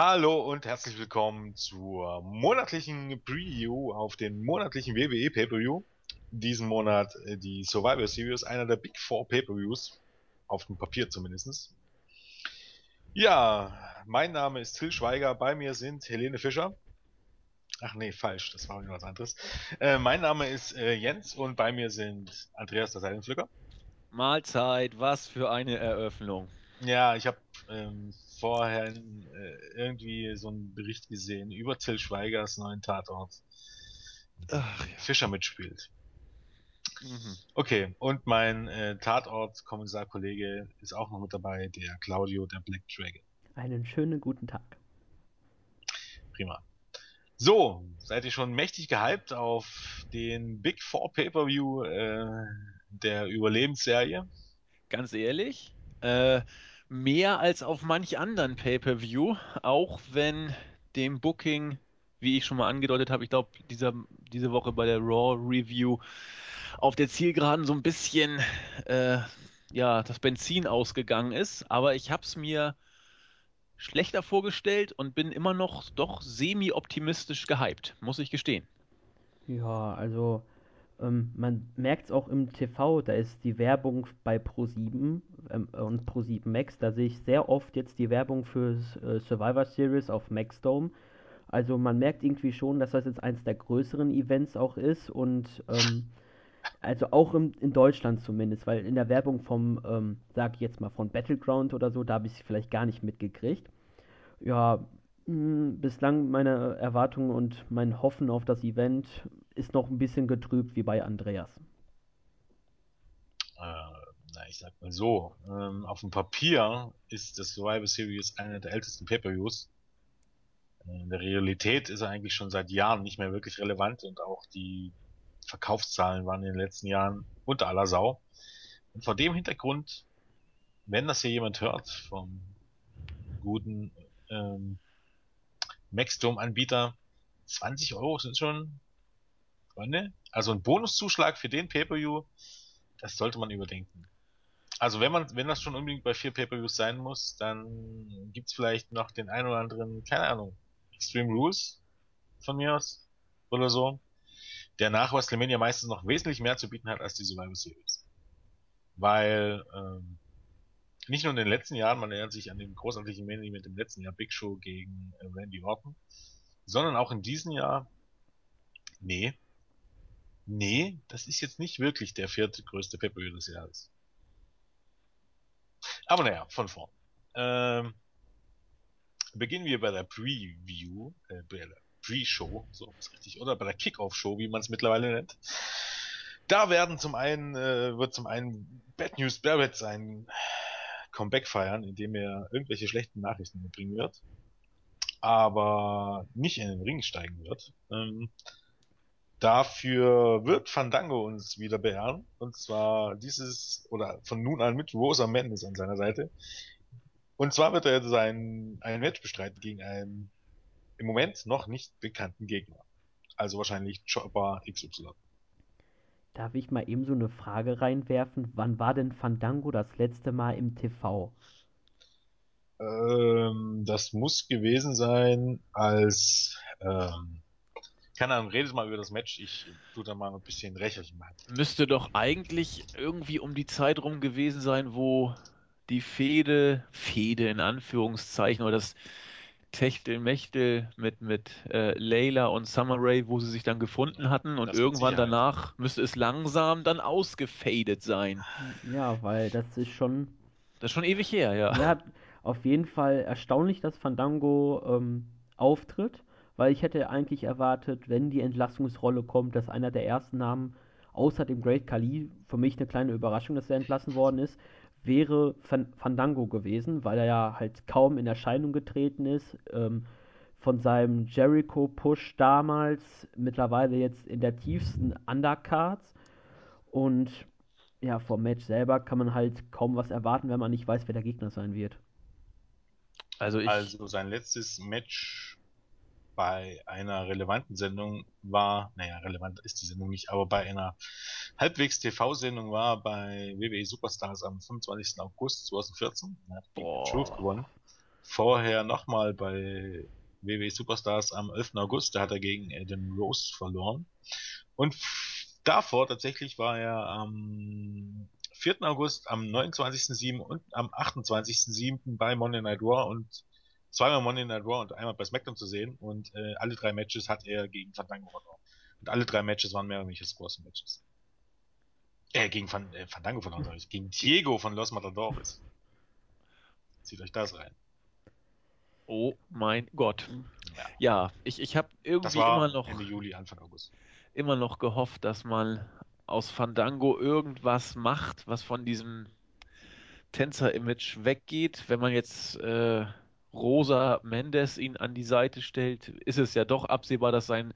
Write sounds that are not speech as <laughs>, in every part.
Hallo und herzlich willkommen zur monatlichen Preview auf den monatlichen WWE Pay-Per-View. Diesen Monat äh, die Survivor Series, einer der Big Four Pay-Per-Views. Auf dem Papier zumindest. Ja, mein Name ist Till Schweiger, bei mir sind Helene Fischer. Ach nee, falsch, das war was anderes. Äh, mein Name ist äh, Jens und bei mir sind Andreas der Seidenpflücker. Mahlzeit, was für eine Eröffnung. Ja, ich habe ähm, vorher äh, irgendwie so einen Bericht gesehen über Till Schweigers neuen Tatort. Ach, ja. Fischer mitspielt. Mhm. Okay, und mein äh, Tatort-Kommissar-Kollege ist auch noch mit dabei, der Claudio, der Black Dragon. Einen schönen guten Tag. Prima. So, seid ihr schon mächtig gehypt auf den Big Four Pay-Per-View äh, der Überlebensserie? Ganz ehrlich, äh, mehr als auf manch anderen Pay-Per-View, auch wenn dem Booking, wie ich schon mal angedeutet habe, ich glaube, diese Woche bei der Raw Review auf der Zielgeraden so ein bisschen äh, ja, das Benzin ausgegangen ist. Aber ich habe es mir schlechter vorgestellt und bin immer noch doch semi-optimistisch gehypt, muss ich gestehen. Ja, also ähm, man merkt es auch im TV, da ist die Werbung bei Pro7 ähm, und Pro7 Max, da sehe ich sehr oft jetzt die Werbung für äh, Survivor Series auf Maxdome. Also man merkt irgendwie schon, dass das jetzt eins der größeren Events auch ist und ähm, also auch im, in Deutschland zumindest, weil in der Werbung vom, ähm, sag ich jetzt mal, von Battleground oder so, da habe ich es vielleicht gar nicht mitgekriegt. Ja, mh, bislang meine Erwartungen und mein Hoffen auf das Event ist noch ein bisschen getrübt wie bei Andreas. Äh, na, ich sag mal so, ähm, auf dem Papier ist das Survivor Series einer der ältesten Pay-Per-Views. In der Realität ist er eigentlich schon seit Jahren nicht mehr wirklich relevant und auch die Verkaufszahlen waren in den letzten Jahren unter aller Sau. Und vor dem Hintergrund, wenn das hier jemand hört vom guten ähm, Maxdome-Anbieter, 20 Euro sind schon Freunde. Also ein Bonuszuschlag für den Pay-Per-View, das sollte man überdenken. Also wenn man, wenn das schon unbedingt bei vier Pay-Per-Views sein muss, dann gibt's vielleicht noch den ein oder anderen, keine Ahnung, Extreme Rules von mir aus oder so, der nach WrestleMania meistens noch wesentlich mehr zu bieten hat als die Survivor Series. Weil ähm, nicht nur in den letzten Jahren, man erinnert sich an den großartigen Main Event im letzten Jahr, Big Show gegen äh, Randy Orton, sondern auch in diesem Jahr, nee, nee, das ist jetzt nicht wirklich der vierte größte pay des Jahres. Aber naja, von vorn. Ähm, beginnen wir bei der Preview, äh, bei der Pre-Show, so ist richtig, oder bei der Kickoff-Show, wie man es mittlerweile nennt. Da werden zum einen, äh, wird zum einen Bad News Barrett sein Comeback feiern, indem er irgendwelche schlechten Nachrichten mitbringen wird, aber nicht in den Ring steigen wird. Ähm, dafür wird Fandango uns wieder beehren, und zwar dieses, oder von nun an mit Rosa Mendes an seiner Seite. Und zwar wird er sein, ein Match bestreiten gegen einen im Moment noch nicht bekannten Gegner. Also wahrscheinlich Chopper XY. Darf ich mal eben so eine Frage reinwerfen? Wann war denn Fandango das letzte Mal im TV? Ähm, das muss gewesen sein, als, ähm, keine Ahnung, redet mal über das Match. Ich tu da mal ein bisschen Recherchen machen. Müsste doch eigentlich irgendwie um die Zeit rum gewesen sein, wo die Fehde, Fehde in Anführungszeichen, oder das Techtelmechtel mit, mit äh, Layla und Summer Ray, wo sie sich dann gefunden hatten und irgendwann danach müsste es langsam dann ausgefadet sein. Ja, weil das ist schon. Das ist schon ewig her, ja. Ja, auf jeden Fall erstaunlich, dass Fandango ähm, auftritt, weil ich hätte eigentlich erwartet, wenn die Entlassungsrolle kommt, dass einer der ersten Namen außer dem Great Khali, für mich eine kleine Überraschung, dass er entlassen worden ist, wäre Fandango gewesen, weil er ja halt kaum in Erscheinung getreten ist. Ähm, von seinem Jericho-Push damals, mittlerweile jetzt in der tiefsten Undercards. Und ja, vom Match selber kann man halt kaum was erwarten, wenn man nicht weiß, wer der Gegner sein wird. Also, ich also sein letztes Match bei einer relevanten Sendung war, naja, relevant ist die Sendung nicht, aber bei einer halbwegs TV-Sendung war bei WWE Superstars am 25. August 2014. Er hat Truth gewonnen. vorher nochmal bei WWE Superstars am 11. August, da hat er gegen Adam Rose verloren. Und davor tatsächlich war er am 4. August, am 29.07. und am 28.07. bei Monday Night Raw und zweimal Monday Night Raw und einmal bei SmackDown zu sehen und äh, alle drei Matches hat er gegen Fandango verloren. Und alle drei Matches waren mehr oder weniger große Matches. Äh, gegen Fan, äh, Fandango verloren, sag ich. Gegen Diego von Los Matadores. Zieht euch das rein. Oh mein Gott. Ja. Ja, ich, ich habe irgendwie immer noch, Ende Juli, Anfang August. immer noch gehofft, dass man aus Fandango irgendwas macht, was von diesem Tänzer-Image weggeht. Wenn man jetzt äh, Rosa Mendes ihn an die Seite stellt, ist es ja doch absehbar, dass sein,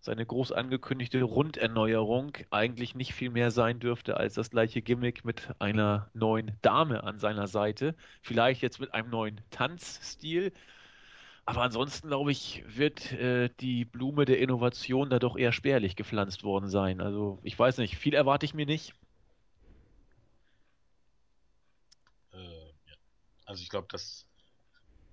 seine groß angekündigte Runderneuerung eigentlich nicht viel mehr sein dürfte als das gleiche Gimmick mit einer neuen Dame an seiner Seite. Vielleicht jetzt mit einem neuen Tanzstil. Aber ansonsten, glaube ich, wird äh, die Blume der Innovation da doch eher spärlich gepflanzt worden sein. Also ich weiß nicht, viel erwarte ich mir nicht. Äh, ja. Also ich glaube, dass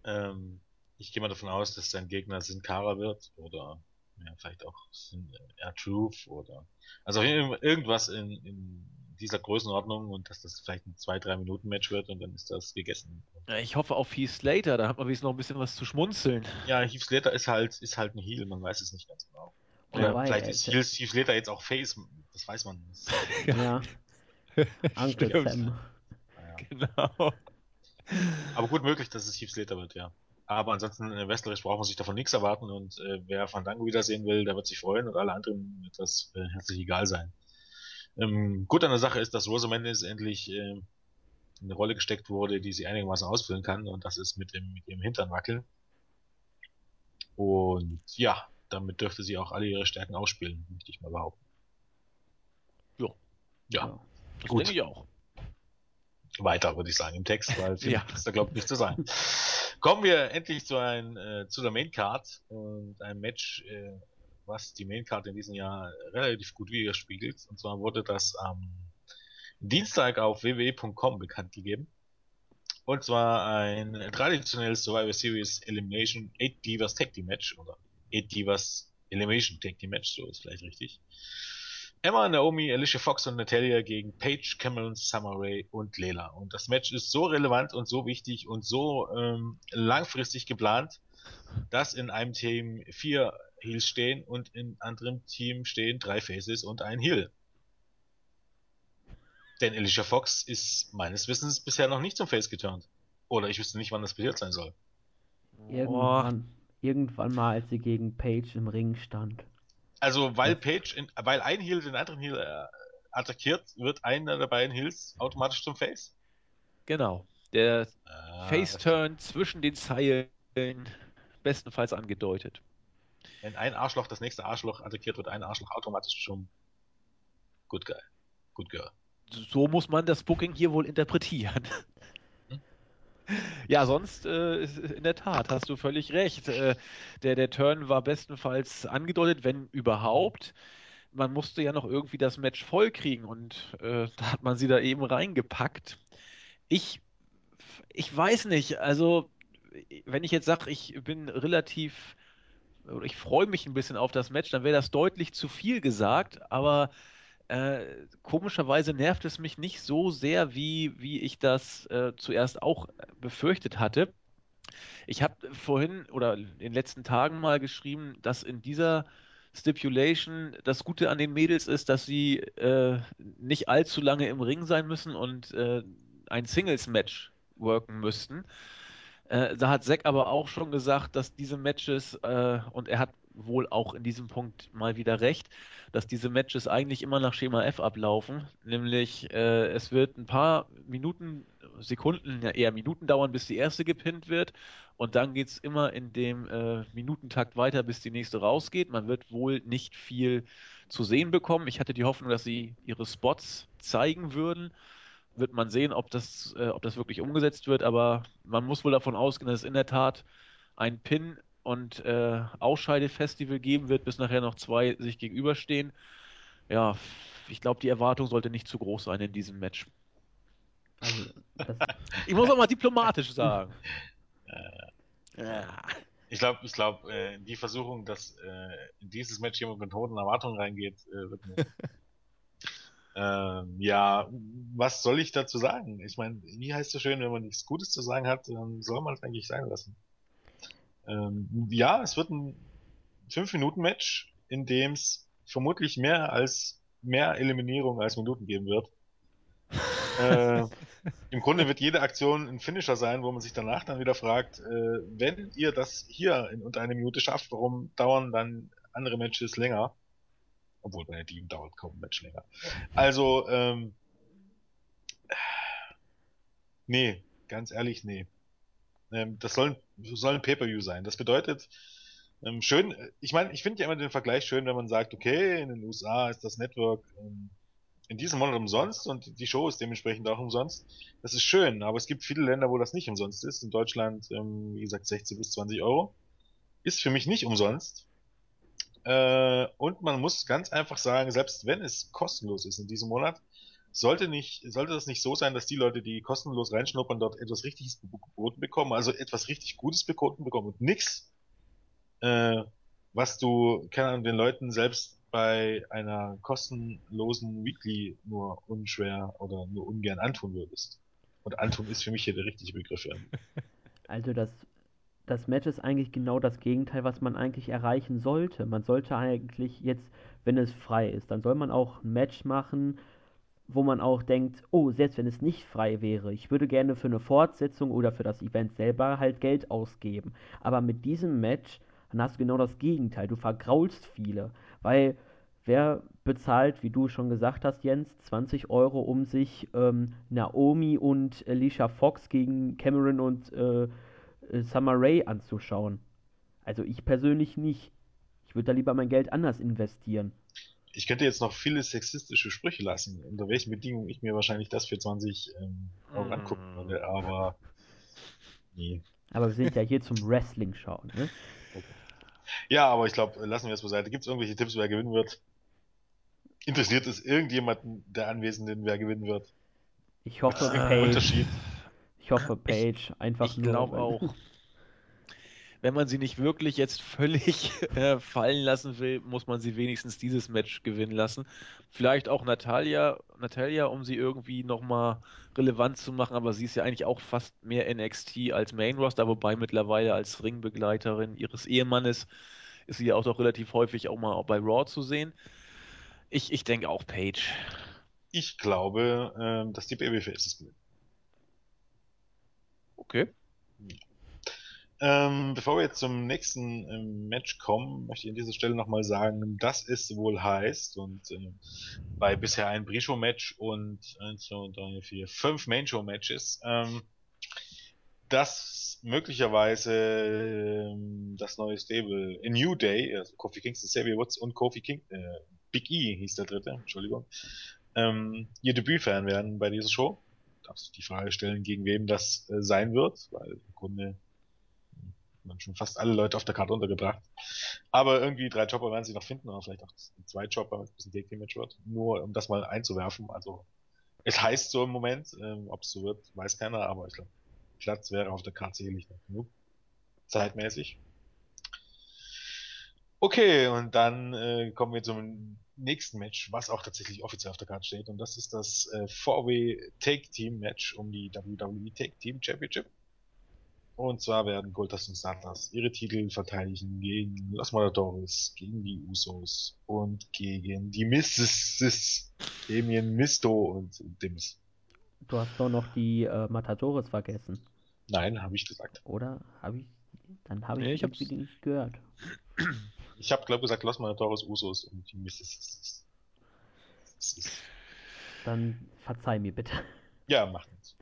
ähm, ich gehe mal davon aus, dass sein Gegner Sin Cara wird oder ja, vielleicht auch Sin äh, Truth oder also ir- irgendwas in, in dieser Größenordnung und dass das vielleicht ein 2-3 Minuten Match wird und dann ist das gegessen. Ja, Ich hoffe auf Heath Slater, da hat man wenigstens noch ein bisschen was zu schmunzeln. Ja, Heath Slater ist halt ist halt ein Heel, man weiß es nicht ganz genau. Oder Wobei, vielleicht er ist Heath, Heath Slater jetzt auch Face, das weiß man. Das, <laughs> Ja. <laughs> Uncle. Sam. Genau. Aber gut möglich, dass es Heath Slater wird, ja. Aber ansonsten, äh, wrestlerisch braucht man sich davon nichts erwarten und äh, wer Fandango wiedersehen will, der wird sich freuen und alle anderen wird das äh, herzlich egal sein. Ähm, gut an der Sache ist, dass Rosa Mendes endlich äh, in eine Rolle gesteckt wurde, die sie einigermaßen ausfüllen kann und das ist mit dem, mit ihrem Hintern wackeln. Und ja, damit dürfte sie auch alle ihre Stärken ausspielen, möchte ich mal behaupten. Ja. Ja, Das Gut. denke ich auch. Weiter, würde ich sagen, im Text, weil viel Ja. ist da, glaube ich, nicht zu sagen. Kommen wir endlich zu, ein, äh, zu der Main Card und einem Match, äh, was die Main Card in diesem Jahr relativ gut widerspiegelt. Und zwar wurde das am Dienstag auf www.com bekannt gegeben. Und zwar ein traditionelles Survivor Series Elimination 8 Divas Tag Team Match oder 8 Divas Elimination Tag Team Match, so ist vielleicht richtig. Emma, Naomi, Alicia Fox und Natalia gegen Paige, Cameron, Summer Rae und Lela. Und das Match ist so relevant und so wichtig und so ähm, langfristig geplant, dass in einem Team vier Heels stehen und in anderem Team stehen drei Faces und ein Heel. Denn Alicia Fox ist meines Wissens bisher noch nicht zum Face geturnt. Oder ich wüsste nicht, wann das passiert sein soll. Irgendwann, irgendwann mal, als sie gegen Paige im Ring stand. Also, weil Paige, in, weil ein Heel den anderen Heel äh, attackiert, wird einer der beiden Heels automatisch zum Face. Genau. Der Ah, Face-Turn zwischen den Zeilen, bestenfalls angedeutet. Wenn ein Arschloch das nächste Arschloch attackiert, wird ein Arschloch automatisch zum Good Guy. Good Girl. So muss man das Booking hier wohl interpretieren. <laughs> Ja, sonst äh, in der Tat hast du völlig recht. Äh, der, der Turn war bestenfalls angedeutet, wenn überhaupt. Man musste ja noch irgendwie das Match vollkriegen und äh, <laughs> da hat man sie da eben reingepackt. Ich, ich weiß nicht, also wenn ich jetzt sage, ich bin relativ ich freue mich ein bisschen auf das Match, dann wäre das deutlich zu viel gesagt, aber äh, komischerweise nervt es mich nicht so sehr, wie, wie ich das äh, zuerst auch befürchtet hatte. Ich habe vorhin oder in den letzten Tagen mal geschrieben, dass in dieser Stipulation das Gute an den Mädels ist, dass sie äh, nicht allzu lange im Ring sein müssen und äh, ein Singles-Match worken müssten. Äh, da hat Zack aber auch schon gesagt, dass diese Matches, äh, und er hat wohl auch in diesem Punkt mal wieder recht, dass diese Matches eigentlich immer nach Schema F ablaufen. Nämlich, äh, es wird ein paar Minuten, Sekunden, ja eher Minuten dauern, bis die erste gepinnt wird. Und dann geht es immer in dem äh, Minutentakt weiter, bis die nächste rausgeht. Man wird wohl nicht viel zu sehen bekommen. Ich hatte die Hoffnung, dass sie ihre Spots zeigen würden wird man sehen, ob das, äh, ob das wirklich umgesetzt wird, aber man muss wohl davon ausgehen, dass es in der Tat ein Pin- und äh, Ausscheidefestival geben wird, bis nachher noch zwei sich gegenüberstehen. Ja, ich glaube, die Erwartung sollte nicht zu groß sein in diesem Match. Also, <laughs> Ich muss auch mal diplomatisch <laughs> sagen. Äh. Ich glaube, ich glaube, äh, die Versuchung, dass äh, in dieses Match jemand mit hohen Erwartungen reingeht, äh, wird mir. <laughs> ähm, ja, was soll ich dazu sagen? Ich meine, wie heißt es so schön, wenn man nichts Gutes zu sagen hat, dann soll man es eigentlich sein lassen. Ähm, ja, es wird ein 5-Minuten-Match, in dem es vermutlich mehr als mehr Eliminierung als Minuten geben wird. <laughs> äh, Im Grunde wird jede Aktion ein Finisher sein, wo man sich danach dann wieder fragt, äh, wenn ihr das hier in unter einer Minute schafft, warum dauern dann andere Matches länger? Obwohl bei der Team dauert kaum ein Match länger. Also, ähm, nee, ganz ehrlich, nee. Ähm, das soll, soll ein Pay-Per-View sein. Das bedeutet, ähm, schön, ich meine, ich finde ja immer den Vergleich schön, wenn man sagt, okay, in den USA ist das Network ähm, in diesem Monat umsonst und die Show ist dementsprechend auch umsonst. Das ist schön, aber es gibt viele Länder, wo das nicht umsonst ist. In Deutschland, ähm, wie gesagt, 16 bis 20 Euro. Ist für mich nicht umsonst. Äh, und man muss ganz einfach sagen, selbst wenn es kostenlos ist in diesem Monat, sollte nicht, sollte das nicht so sein, dass die Leute, die kostenlos reinschnuppern, dort etwas Richtiges geboten bekommen, also etwas richtig Gutes geboten bekommen und nix, äh, was du, keine Ahnung, den Leuten selbst bei einer kostenlosen Weekly nur unschwer oder nur ungern antun würdest. Und antun ist für mich hier der richtige Begriff. Ja. <laughs> Also das, das Match ist eigentlich genau das Gegenteil, was man eigentlich erreichen sollte. Man sollte eigentlich jetzt, wenn es frei ist, dann soll man auch ein Match machen, wo man auch denkt, oh, selbst wenn es nicht frei wäre, ich würde gerne für eine Fortsetzung oder für das Event selber halt Geld ausgeben. Aber mit diesem Match, dann hast du genau das Gegenteil. Du vergraulst viele. Weil wer bezahlt, wie du schon gesagt hast, Jens, 20 Euro, um sich ähm, Naomi und Alicia Fox gegen Cameron und äh, äh, Summer Rae anzuschauen? Also ich persönlich nicht. Ich würde da lieber mein Geld anders investieren. Ich könnte jetzt noch viele sexistische Sprüche lassen, unter welchen Bedingungen ich mir wahrscheinlich das für 20 ähm, Euro mm. angucken würde, aber nee. Aber wir sind ja hier zum Wrestling schauen, ne? Okay. Ja, aber ich glaube, lassen wir es beiseite. Gibt es irgendwelche Tipps, wer gewinnen wird? Interessiert es irgendjemanden der Anwesenden, wer gewinnen wird? Ich hoffe, Page. Ich hoffe, Page. Einfach ich, ich glaube auch. Wenn man sie nicht wirklich jetzt <laughs> völlig äh, fallen lassen will, muss man sie wenigstens dieses Match gewinnen lassen. Vielleicht auch Natalia, Natalia um sie irgendwie nochmal relevant zu machen, aber sie ist ja eigentlich auch fast mehr NXT als Main Roster, wobei mittlerweile als Ringbegleiterin ihres Ehemannes ist sie ja auch doch relativ häufig auch mal bei Raw zu sehen. Ich, ich denke auch Page. Ich glaube, ähm, dass die Babyfaces gewinnen. Okay. Ähm, bevor wir jetzt zum nächsten ähm, Match kommen, möchte ich an dieser Stelle nochmal sagen, dass es wohl heißt und äh, bei bisher ein Pre-Show-Match und 1, 2, 3, 4, 5 Main-Show-Matches, ähm, dass möglicherweise ähm, das neue Stable in New Day, also Kofi Kingston, Xavier Woods und Kofi King, äh, Big E hieß der dritte, Entschuldigung, ähm, ihr Debüt feiern werden bei dieser Show. Darfst du die Frage stellen, gegen wem das äh, sein wird, weil im Grunde man schon fast alle Leute auf der Karte untergebracht. Aber irgendwie drei Chopper werden sie noch finden, oder vielleicht auch zwei Chopper, wenn es ein bisschen Take-Match wird. Nur um das mal einzuwerfen. Also es heißt so im Moment, ähm, ob es so wird, weiß keiner, aber ich glaube, Platz wäre auf der Karte sicherlich noch genug. Zeitmäßig. Okay, und dann äh, kommen wir zum nächsten Match, was auch tatsächlich offiziell auf der Karte steht. Und das ist das äh, 4-Way Take Team Match um die WWE Take Team Championship. Und zwar werden Goldust und Stardust ihre Titel verteidigen gegen Los Matadores, gegen die Usos und gegen die Misses, Damien Misto und Dims. Du hast doch noch die äh, Matadores vergessen. Nein, habe ich gesagt. Oder habe ich? Dann habe ich, nee, ich nicht gehört. Ich habe, glaube gesagt, Los Matadores Usos und die Misses. Dann verzeih mir bitte. Ja, macht nichts.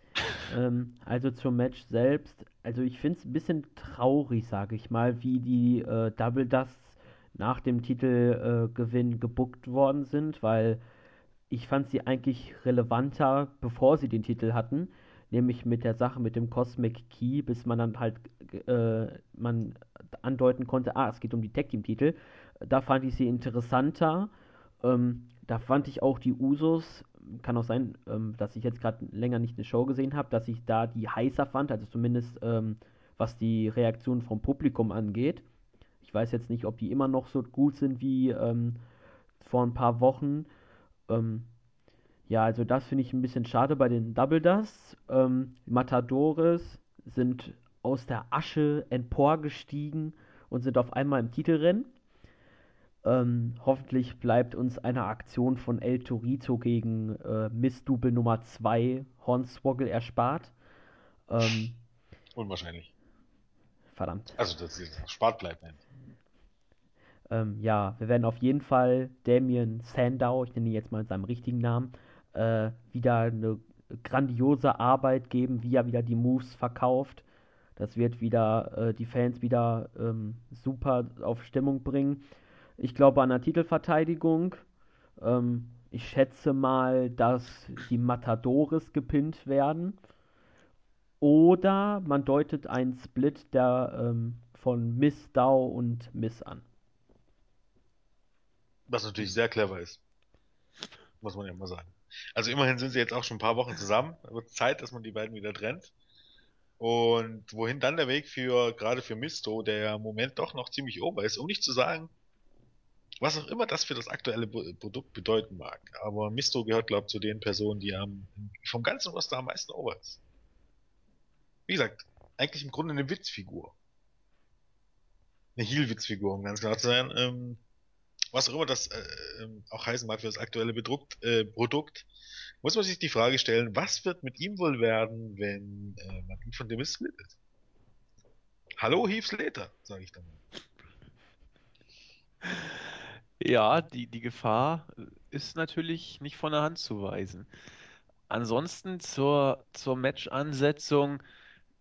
Ähm, also zum Match selbst. Also ich finde es ein bisschen traurig, sage ich mal, wie die äh, Double Dusts nach dem Titelgewinn äh, gebuckt worden sind, weil ich fand sie eigentlich relevanter, bevor sie den Titel hatten nämlich mit der Sache mit dem Cosmic Key, bis man dann halt äh, man andeuten konnte, ah, es geht um die Tag Team Titel. Da fand ich sie interessanter. Ähm, da fand ich auch die Usos, kann auch sein, ähm, dass ich jetzt gerade länger nicht eine Show gesehen habe, dass ich da die heißer fand, also zumindest ähm, was die Reaktion vom Publikum angeht. Ich weiß jetzt nicht, ob die immer noch so gut sind wie ähm, vor ein paar Wochen. Ähm, ja, also das finde ich ein bisschen schade bei den Double Dusts. Ähm, Matadores sind aus der Asche emporgestiegen und sind auf einmal im Titelrennen. Ähm, hoffentlich bleibt uns eine Aktion von El Torito gegen äh, Miss Double Nummer 2 Hornswoggle erspart. Ähm, Unwahrscheinlich. verdammt. Also, dass sie spart bleibt. Nein. Ähm, ja, wir werden auf jeden Fall Damien Sandow, ich nenne ihn jetzt mal mit seinem richtigen Namen, äh, wieder eine grandiose Arbeit geben, wie er wieder die Moves verkauft. Das wird wieder äh, die Fans wieder ähm, super auf Stimmung bringen. Ich glaube an der Titelverteidigung. Ähm, ich schätze mal, dass die Matadores gepinnt werden. Oder man deutet einen Split der, ähm, von Miss Dow und Miss an. Was natürlich sehr clever ist. Muss man ja mal sagen. Also immerhin sind sie jetzt auch schon ein paar Wochen zusammen. Es wird Zeit, dass man die beiden wieder trennt. Und wohin dann der Weg für, gerade für Misto, der im Moment doch noch ziemlich ober ist, um nicht zu sagen, was auch immer das für das aktuelle Pro- Produkt bedeuten mag. Aber Misto gehört, glaube ich, zu den Personen, die am, vom ganzen Roster am meisten ober ist. Wie gesagt, eigentlich im Grunde eine Witzfigur. Eine Heel-Witzfigur, um ganz genau zu sein. Ähm, was auch immer das äh, ähm, auch heißen mag für das aktuelle Bedruckt, äh, Produkt, muss man sich die Frage stellen, was wird mit ihm wohl werden, wenn äh, man ihn von dem splittet? Hallo Heath Slater, sage ich dann mal. Ja, die, die Gefahr ist natürlich nicht von der Hand zu weisen. Ansonsten zur, zur Match-Ansetzung,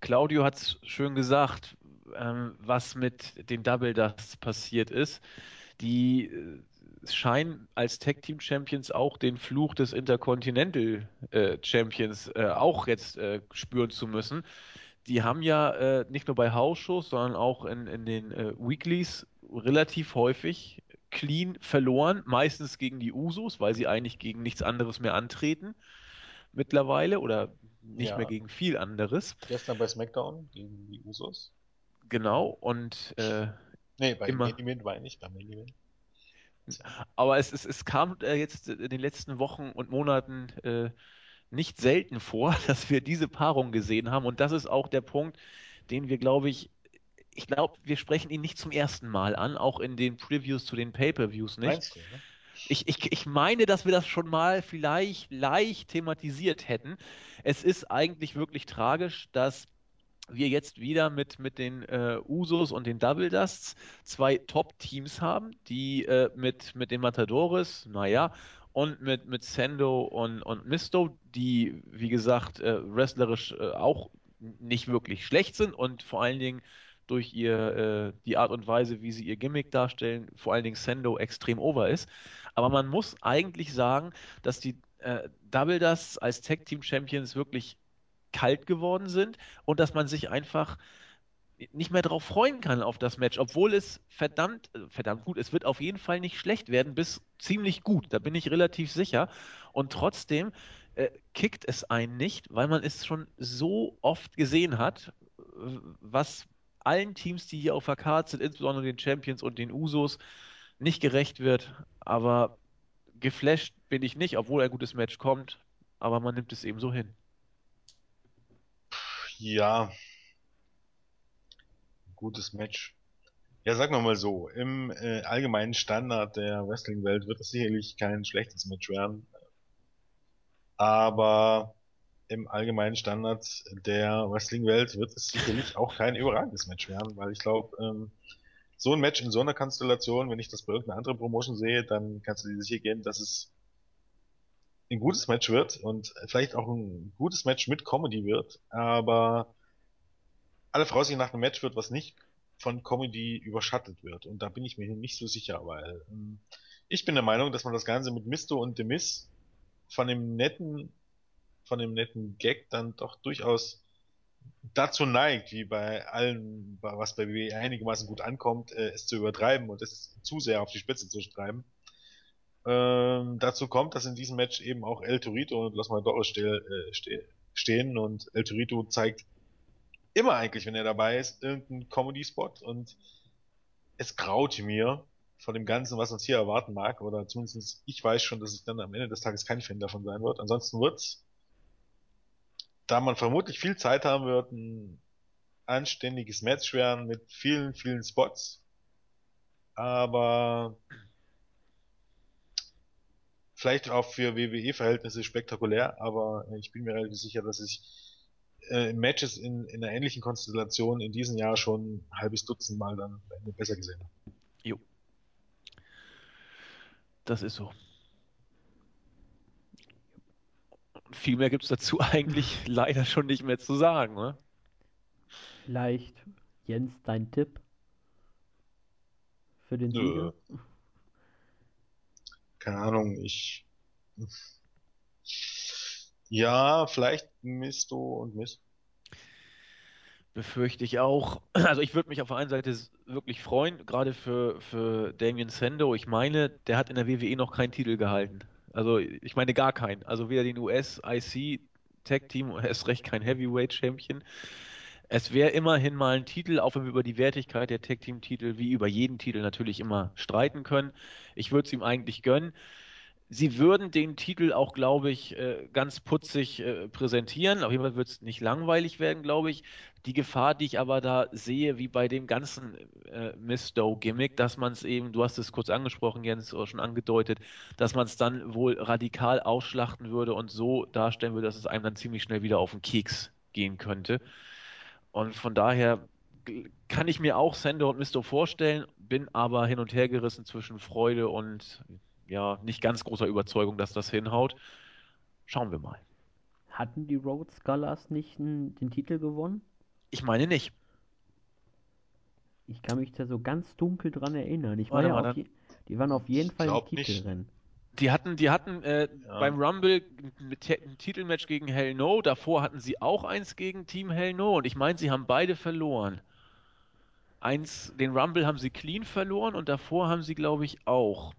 Claudio hat es schön gesagt, ähm, was mit den Double Dusts passiert ist. Die äh, scheinen als Tag Team Champions auch den Fluch des Intercontinental äh, Champions äh, auch jetzt äh, spüren zu müssen. Die haben ja äh, nicht nur bei House-Shows, sondern auch in, in den äh, Weeklies relativ häufig clean verloren, meistens gegen die Usos, weil sie eigentlich gegen nichts anderes mehr antreten mittlerweile oder nicht Ja. mehr gegen viel anderes. Gestern bei SmackDown gegen die Usos. Genau, und äh, Nee, bei Immer. Main Event war ich nicht, beim Main Event. aber es, es, es kam äh, jetzt in den letzten Wochen und Monaten äh, nicht selten vor, <laughs> dass wir diese Paarung gesehen haben. Und das ist auch der Punkt, den wir, glaube ich, ich glaube, wir sprechen ihn nicht zum ersten Mal an, auch in den Previews zu den Pay-per-Views nicht. Meinst du, ne? Ich, ich, ich meine, dass wir das schon mal vielleicht leicht thematisiert hätten. Es ist eigentlich wirklich tragisch, dass wir jetzt wieder mit, mit den äh, Usos und den Double Dusts zwei Top-Teams haben, die äh, mit, mit den Matadores, naja, und mit, mit Sendo und, und Misto, die, wie gesagt, äh, wrestlerisch äh, auch nicht wirklich schlecht sind und vor allen Dingen durch ihr, äh, die Art und Weise, wie sie ihr Gimmick darstellen, vor allen Dingen Sendo extrem over ist. Aber man muss eigentlich sagen, dass die äh, Double Dusts als Tag Team Champions wirklich kalt geworden sind und dass man sich einfach nicht mehr darauf freuen kann auf das Match, obwohl es verdammt, verdammt gut, es wird auf jeden Fall nicht schlecht werden, bis ziemlich gut, da bin ich relativ sicher. Und trotzdem äh, kickt es einen nicht, weil man es schon so oft gesehen hat, was allen Teams, die hier auf der Karte sind, insbesondere den Champions und den Usos, nicht gerecht wird. Aber geflasht bin ich nicht, obwohl ein gutes Match kommt, aber man nimmt es eben so hin. Ja. Gutes Match. Ja, sagen wir mal so, im äh, allgemeinen Standard der Wrestling-Welt wird es sicherlich kein schlechtes Match werden. Aber im allgemeinen Standard der Wrestling-Welt wird es sicherlich auch kein überragendes Match werden, weil ich glaube, ähm, so ein Match in so einer Konstellation, wenn ich das bei irgendeiner anderen Promotion sehe, dann kannst du dir sicher gehen, dass es ein gutes Match wird und vielleicht auch ein gutes Match mit Comedy wird, aber alle Voraussicht nach einem Match wird, was nicht von Comedy überschattet wird. Und da bin ich mir nicht so sicher, weil ähm, ich bin der Meinung, dass man das Ganze mit Misto und The Miz von dem netten, von dem netten Gag dann doch durchaus dazu neigt, wie bei allen, was bei WWE einigermaßen gut ankommt, äh, es zu übertreiben und es zu sehr auf die Spitze zu treiben. Ähm, dazu kommt, dass in diesem Match eben auch El Torito und Los Matadores ste äh, ste stehen und El Torito zeigt immer eigentlich, wenn er dabei ist, irgendein Comedy-Spot und es graut mir von dem Ganzen, was uns hier erwarten mag, oder zumindest ich weiß schon, dass ich dann am Ende des Tages kein Fan davon sein wird. Ansonsten wird's, da man vermutlich viel Zeit haben wird, ein anständiges Match werden mit vielen, vielen Spots. Aber vielleicht auch für WWE-Verhältnisse spektakulär, aber ich bin mir relativ sicher, dass ich äh, Matches in, in einer ähnlichen Konstellation in diesem Jahr schon ein halbes Dutzend Mal dann besser gesehen habe. Jo. Das ist so. Viel mehr gibt es dazu <laughs> eigentlich leider schon nicht mehr zu sagen, ne? Vielleicht, Jens, dein Tipp für den Sieger? Keine Ahnung, ich. Ja, vielleicht Misto und Miss. Befürchte ich auch. <clears throat> Also ich würde mich auf der einen Seite wirklich freuen, gerade für, für Damien Sando. Ich meine, der hat in der WWE noch keinen Titel gehalten. Also ich meine gar keinen. Also weder den US IC Tag Team, <laughs> erst recht kein Heavyweight Champion. Es wäre immerhin mal ein Titel, auch wenn wir über die Wertigkeit der Tag Team Titel wie über jeden Titel natürlich immer streiten können. Ich würde es ihm eigentlich gönnen. Sie würden den Titel auch, glaube ich, äh, ganz putzig äh, präsentieren. Auf jeden Fall wird es nicht langweilig werden, glaube ich. Die Gefahr, die ich aber da sehe, wie bei dem ganzen äh, Miss Doe-Gimmick, dass man es eben, du hast es kurz angesprochen, Jens, oder schon angedeutet, dass man es dann wohl radikal ausschlachten würde und so darstellen würde, dass es einem dann ziemlich schnell wieder auf den Keks gehen könnte. Und von daher kann ich mir auch Sender und Misto vorstellen, bin aber hin und her gerissen zwischen Freude und ja, nicht ganz großer Überzeugung, dass das hinhaut. Schauen wir mal. Hatten die Rhodes Scholars nicht den Titel gewonnen? Ich meine nicht. Ich kann mich da so ganz dunkel dran erinnern. Ich ja auf je, die waren auf jeden Fall im Titelrennen. Die hatten, die hatten äh, ja. beim Rumble ein Titelmatch gegen Hell No. Davor hatten sie auch eins gegen Team Hell No. Und ich meine, sie haben beide verloren. Eins, den Rumble haben sie clean verloren und davor haben sie, glaube ich, auch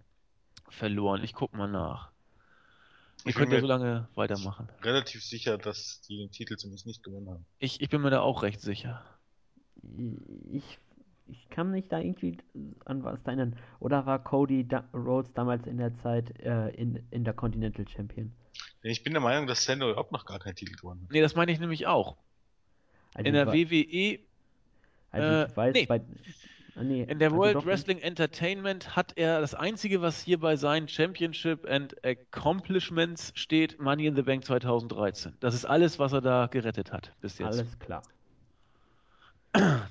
verloren. Ich guck mal nach. Ihr könnt ja so lange weitermachen. Relativ sicher, dass die den Titel zumindest nicht gewonnen haben. Ich, ich bin mir da auch recht sicher. Ich, ich kann mich da irgendwie an was erinnern. Oder war Cody da Rhodes damals in der Zeit äh, in, in der Continental Champion? Ich bin der Meinung, dass Sando überhaupt noch gar keinen Titel gewonnen hat. Nee, das meine ich nämlich auch. Also in der WWE. Also ich äh, weiß, nee. bei, nee, in der also World Wrestling nicht. Entertainment hat er das einzige, was hier bei seinen Championship and Accomplishments steht, Money in the Bank 2013. Das ist alles, was er da gerettet hat bis jetzt. Alles klar.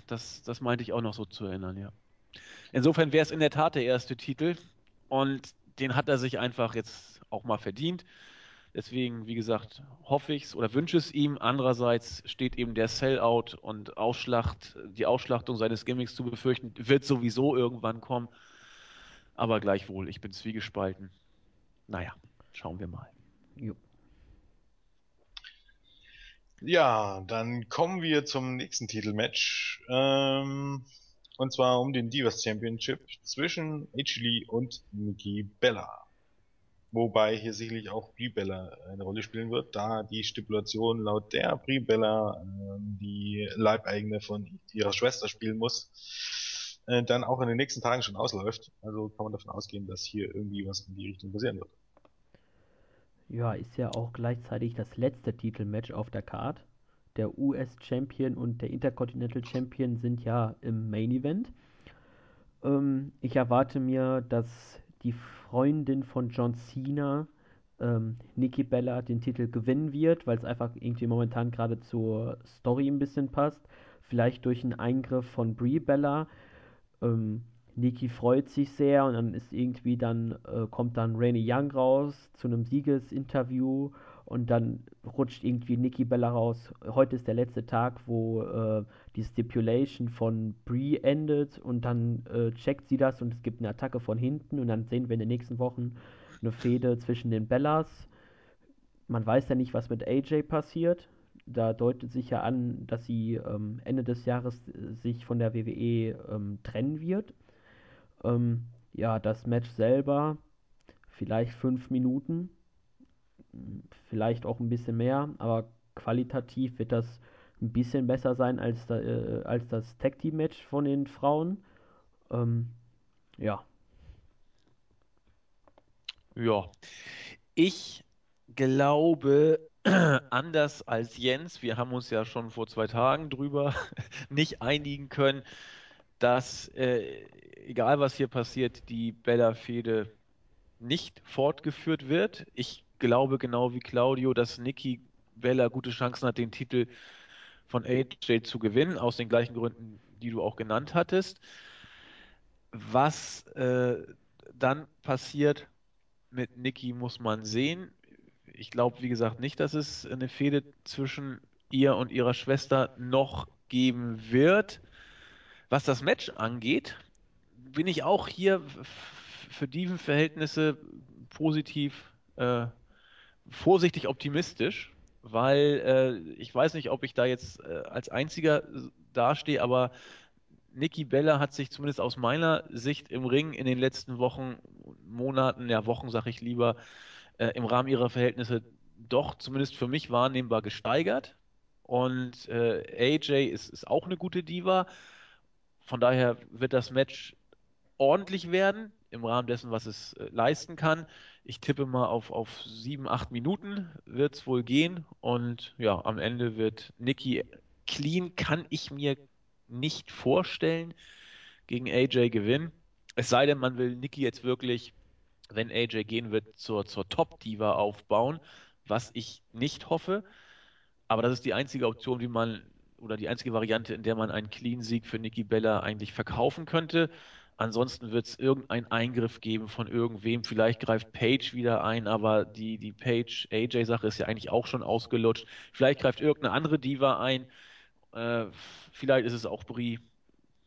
Das, das meinte ich auch noch so zu erinnern, ja. Insofern wäre es in der Tat der erste Titel und den hat er sich einfach jetzt auch mal verdient. Deswegen, wie gesagt, hoffe ich es oder wünsche es ihm. Andererseits steht eben der Sellout und Ausschlacht, die Ausschlachtung seines Gimmicks zu befürchten, wird sowieso irgendwann kommen. Aber gleichwohl, ich bin zwiegespalten. Naja, schauen wir mal. Jo. Ja, dann kommen wir zum nächsten Titelmatch. Ähm, und zwar um den Divas Championship zwischen H. Lee und Nikki Bella. Wobei hier sicherlich auch Brie-Bella eine Rolle spielen wird, da die Stipulation laut der Brie-Bella äh, die Leibeigene von ihrer Schwester spielen muss, äh, dann auch in den nächsten Tagen schon ausläuft. Also kann man davon ausgehen, dass hier irgendwie was in die Richtung passieren wird. Ja, ist ja auch gleichzeitig das letzte Titelmatch auf der Card. Der US-Champion und der Intercontinental Champion sind ja im Main Event. Ähm, ich erwarte mir, dass die Freundin von John Cena, ähm, Nikki Bella, den Titel gewinnen wird, weil es einfach irgendwie momentan gerade zur Story ein bisschen passt. Vielleicht durch einen Eingriff von Brie Bella. Ähm, Nikki freut sich sehr und dann ist irgendwie dann, äh, kommt dann Rainy Young raus zu einem Siegesinterview und dann rutscht irgendwie Nikki Bella raus. Heute ist der letzte Tag, wo äh, die Stipulation von Brie endet und dann äh, checkt sie das und es gibt eine Attacke von hinten und dann sehen wir in den nächsten Wochen eine Fehde zwischen den Bellas. Man weiß ja nicht, was mit AJ passiert. Da deutet sich ja an, dass sie ähm, Ende des Jahres sich von der WWE ähm, trennen wird. Ähm, ja, das Match selber, vielleicht fünf Minuten vielleicht auch ein bisschen mehr, aber qualitativ wird das ein bisschen besser sein als, da, äh, als das Tag Team Match von den Frauen. Ähm, ja. Ja. Ich glaube, <clears throat> anders als Jens, wir haben uns ja schon vor zwei Tagen drüber <laughs> nicht einigen können, dass äh, egal was hier passiert, die Bella-Fehde nicht fortgeführt wird. Ich glaube genau wie Claudio, dass Nikki Bella gute Chancen hat, den Titel von AJ zu gewinnen, aus den gleichen Gründen, die du auch genannt hattest. Was äh, dann passiert mit Nikki, muss man sehen. Ich glaube, wie gesagt, nicht, dass es eine Fehde zwischen ihr und ihrer Schwester noch geben wird. Was das Match angeht, bin ich auch hier für die Verhältnisse positiv, äh, vorsichtig optimistisch, weil äh, ich weiß nicht, ob ich da jetzt äh, als einziger dastehe, aber Nikki Bella hat sich zumindest aus meiner Sicht im Ring in den letzten Wochen, Monaten, ja Wochen sage ich lieber, äh, im Rahmen ihrer Verhältnisse doch zumindest für mich wahrnehmbar gesteigert. Und äh, AJ ist, ist auch eine gute Diva. Von daher wird das Match ordentlich werden, im Rahmen dessen, was es äh, leisten kann. Ich tippe mal auf, auf sieben, acht Minuten wird es wohl gehen. Und ja, am Ende wird Nikki clean, kann ich mir nicht vorstellen, gegen AJ gewinnen. Es sei denn, man will Nikki jetzt wirklich, wenn AJ gehen wird, zur, zur Top-Diva aufbauen, was ich nicht hoffe. Aber das ist die einzige Option, wie man, oder die einzige Variante, in der man einen Clean-Sieg für Nikki Bella eigentlich verkaufen könnte. Ansonsten wird es irgendeinen Eingriff geben von irgendwem. Vielleicht greift Page wieder ein, aber die, die Page-AJ-Sache ist ja eigentlich auch schon ausgelutscht. Vielleicht greift irgendeine andere Diva ein. Äh, vielleicht ist es auch Brie.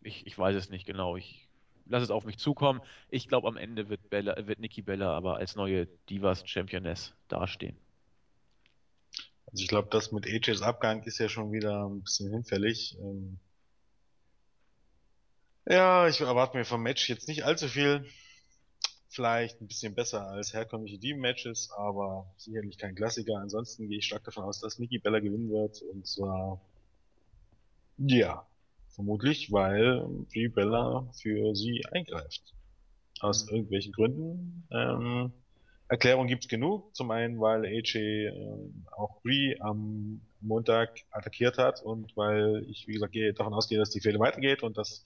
Ich, ich weiß es nicht genau. Ich lasse es auf mich zukommen. Ich glaube, am Ende wird, Bella, wird Nikki Bella aber als neue Divas-Championess dastehen. Also ich glaube, das mit AJs Abgang ist ja schon wieder ein bisschen hinfällig. Ähm ja, ich erwarte mir vom Match jetzt nicht allzu viel. Vielleicht ein bisschen besser als herkömmliche Diven-Matches, aber sicherlich kein Klassiker. Ansonsten gehe ich stark davon aus, dass Nikki Bella gewinnen wird. Und zwar, ja, vermutlich, weil Brie Bella für sie eingreift. Aus mhm. irgendwelchen Gründen. Ähm, Erklärung gibt's genug. Zum einen, weil AJ äh, auch Brie am Montag attackiert hat und weil ich, wie gesagt, davon ausgehe, dass die Fehde weitergeht und dass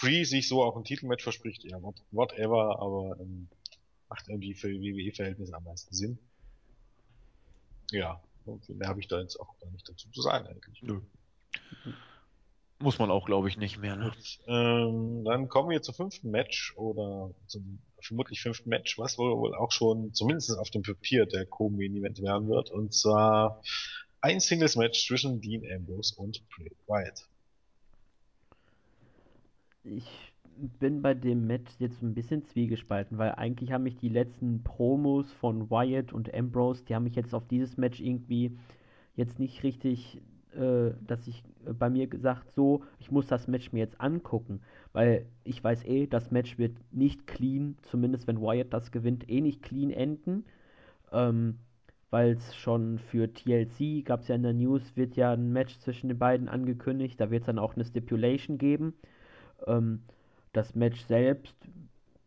Brie sich so auch ein Titelmatch verspricht. Ja, whatever, aber ähm, macht irgendwie für WWE-Verhältnisse am meisten Sinn. Ja, und mehr habe ich da jetzt auch gar nicht dazu zu sagen eigentlich. Nö. Muss man auch, glaube ich, nicht mehr. Ne? Gut, ähm, dann kommen wir zum fünften Match oder zum vermutlich fünften Match, was wohl, wohl auch schon zumindest auf dem Papier der Co-Main Event werden wird. Und zwar ein Singles Match zwischen Dean Ambrose und Bray Wyatt. Ich bin bei dem Match jetzt ein bisschen zwiegespalten, weil eigentlich haben mich die letzten Promos von Wyatt und Ambrose, die haben mich jetzt auf dieses Match irgendwie jetzt nicht richtig äh, dass ich äh, bei mir gesagt, so, ich muss das Match mir jetzt angucken, weil ich weiß eh, das Match wird nicht clean, zumindest wenn Wyatt das gewinnt, eh nicht clean enden. Ähm, weil es schon für TLC, gab es ja in der News, wird ja ein Match zwischen den beiden angekündigt, da wird es dann auch eine Stipulation geben. Ähm, das Match selbst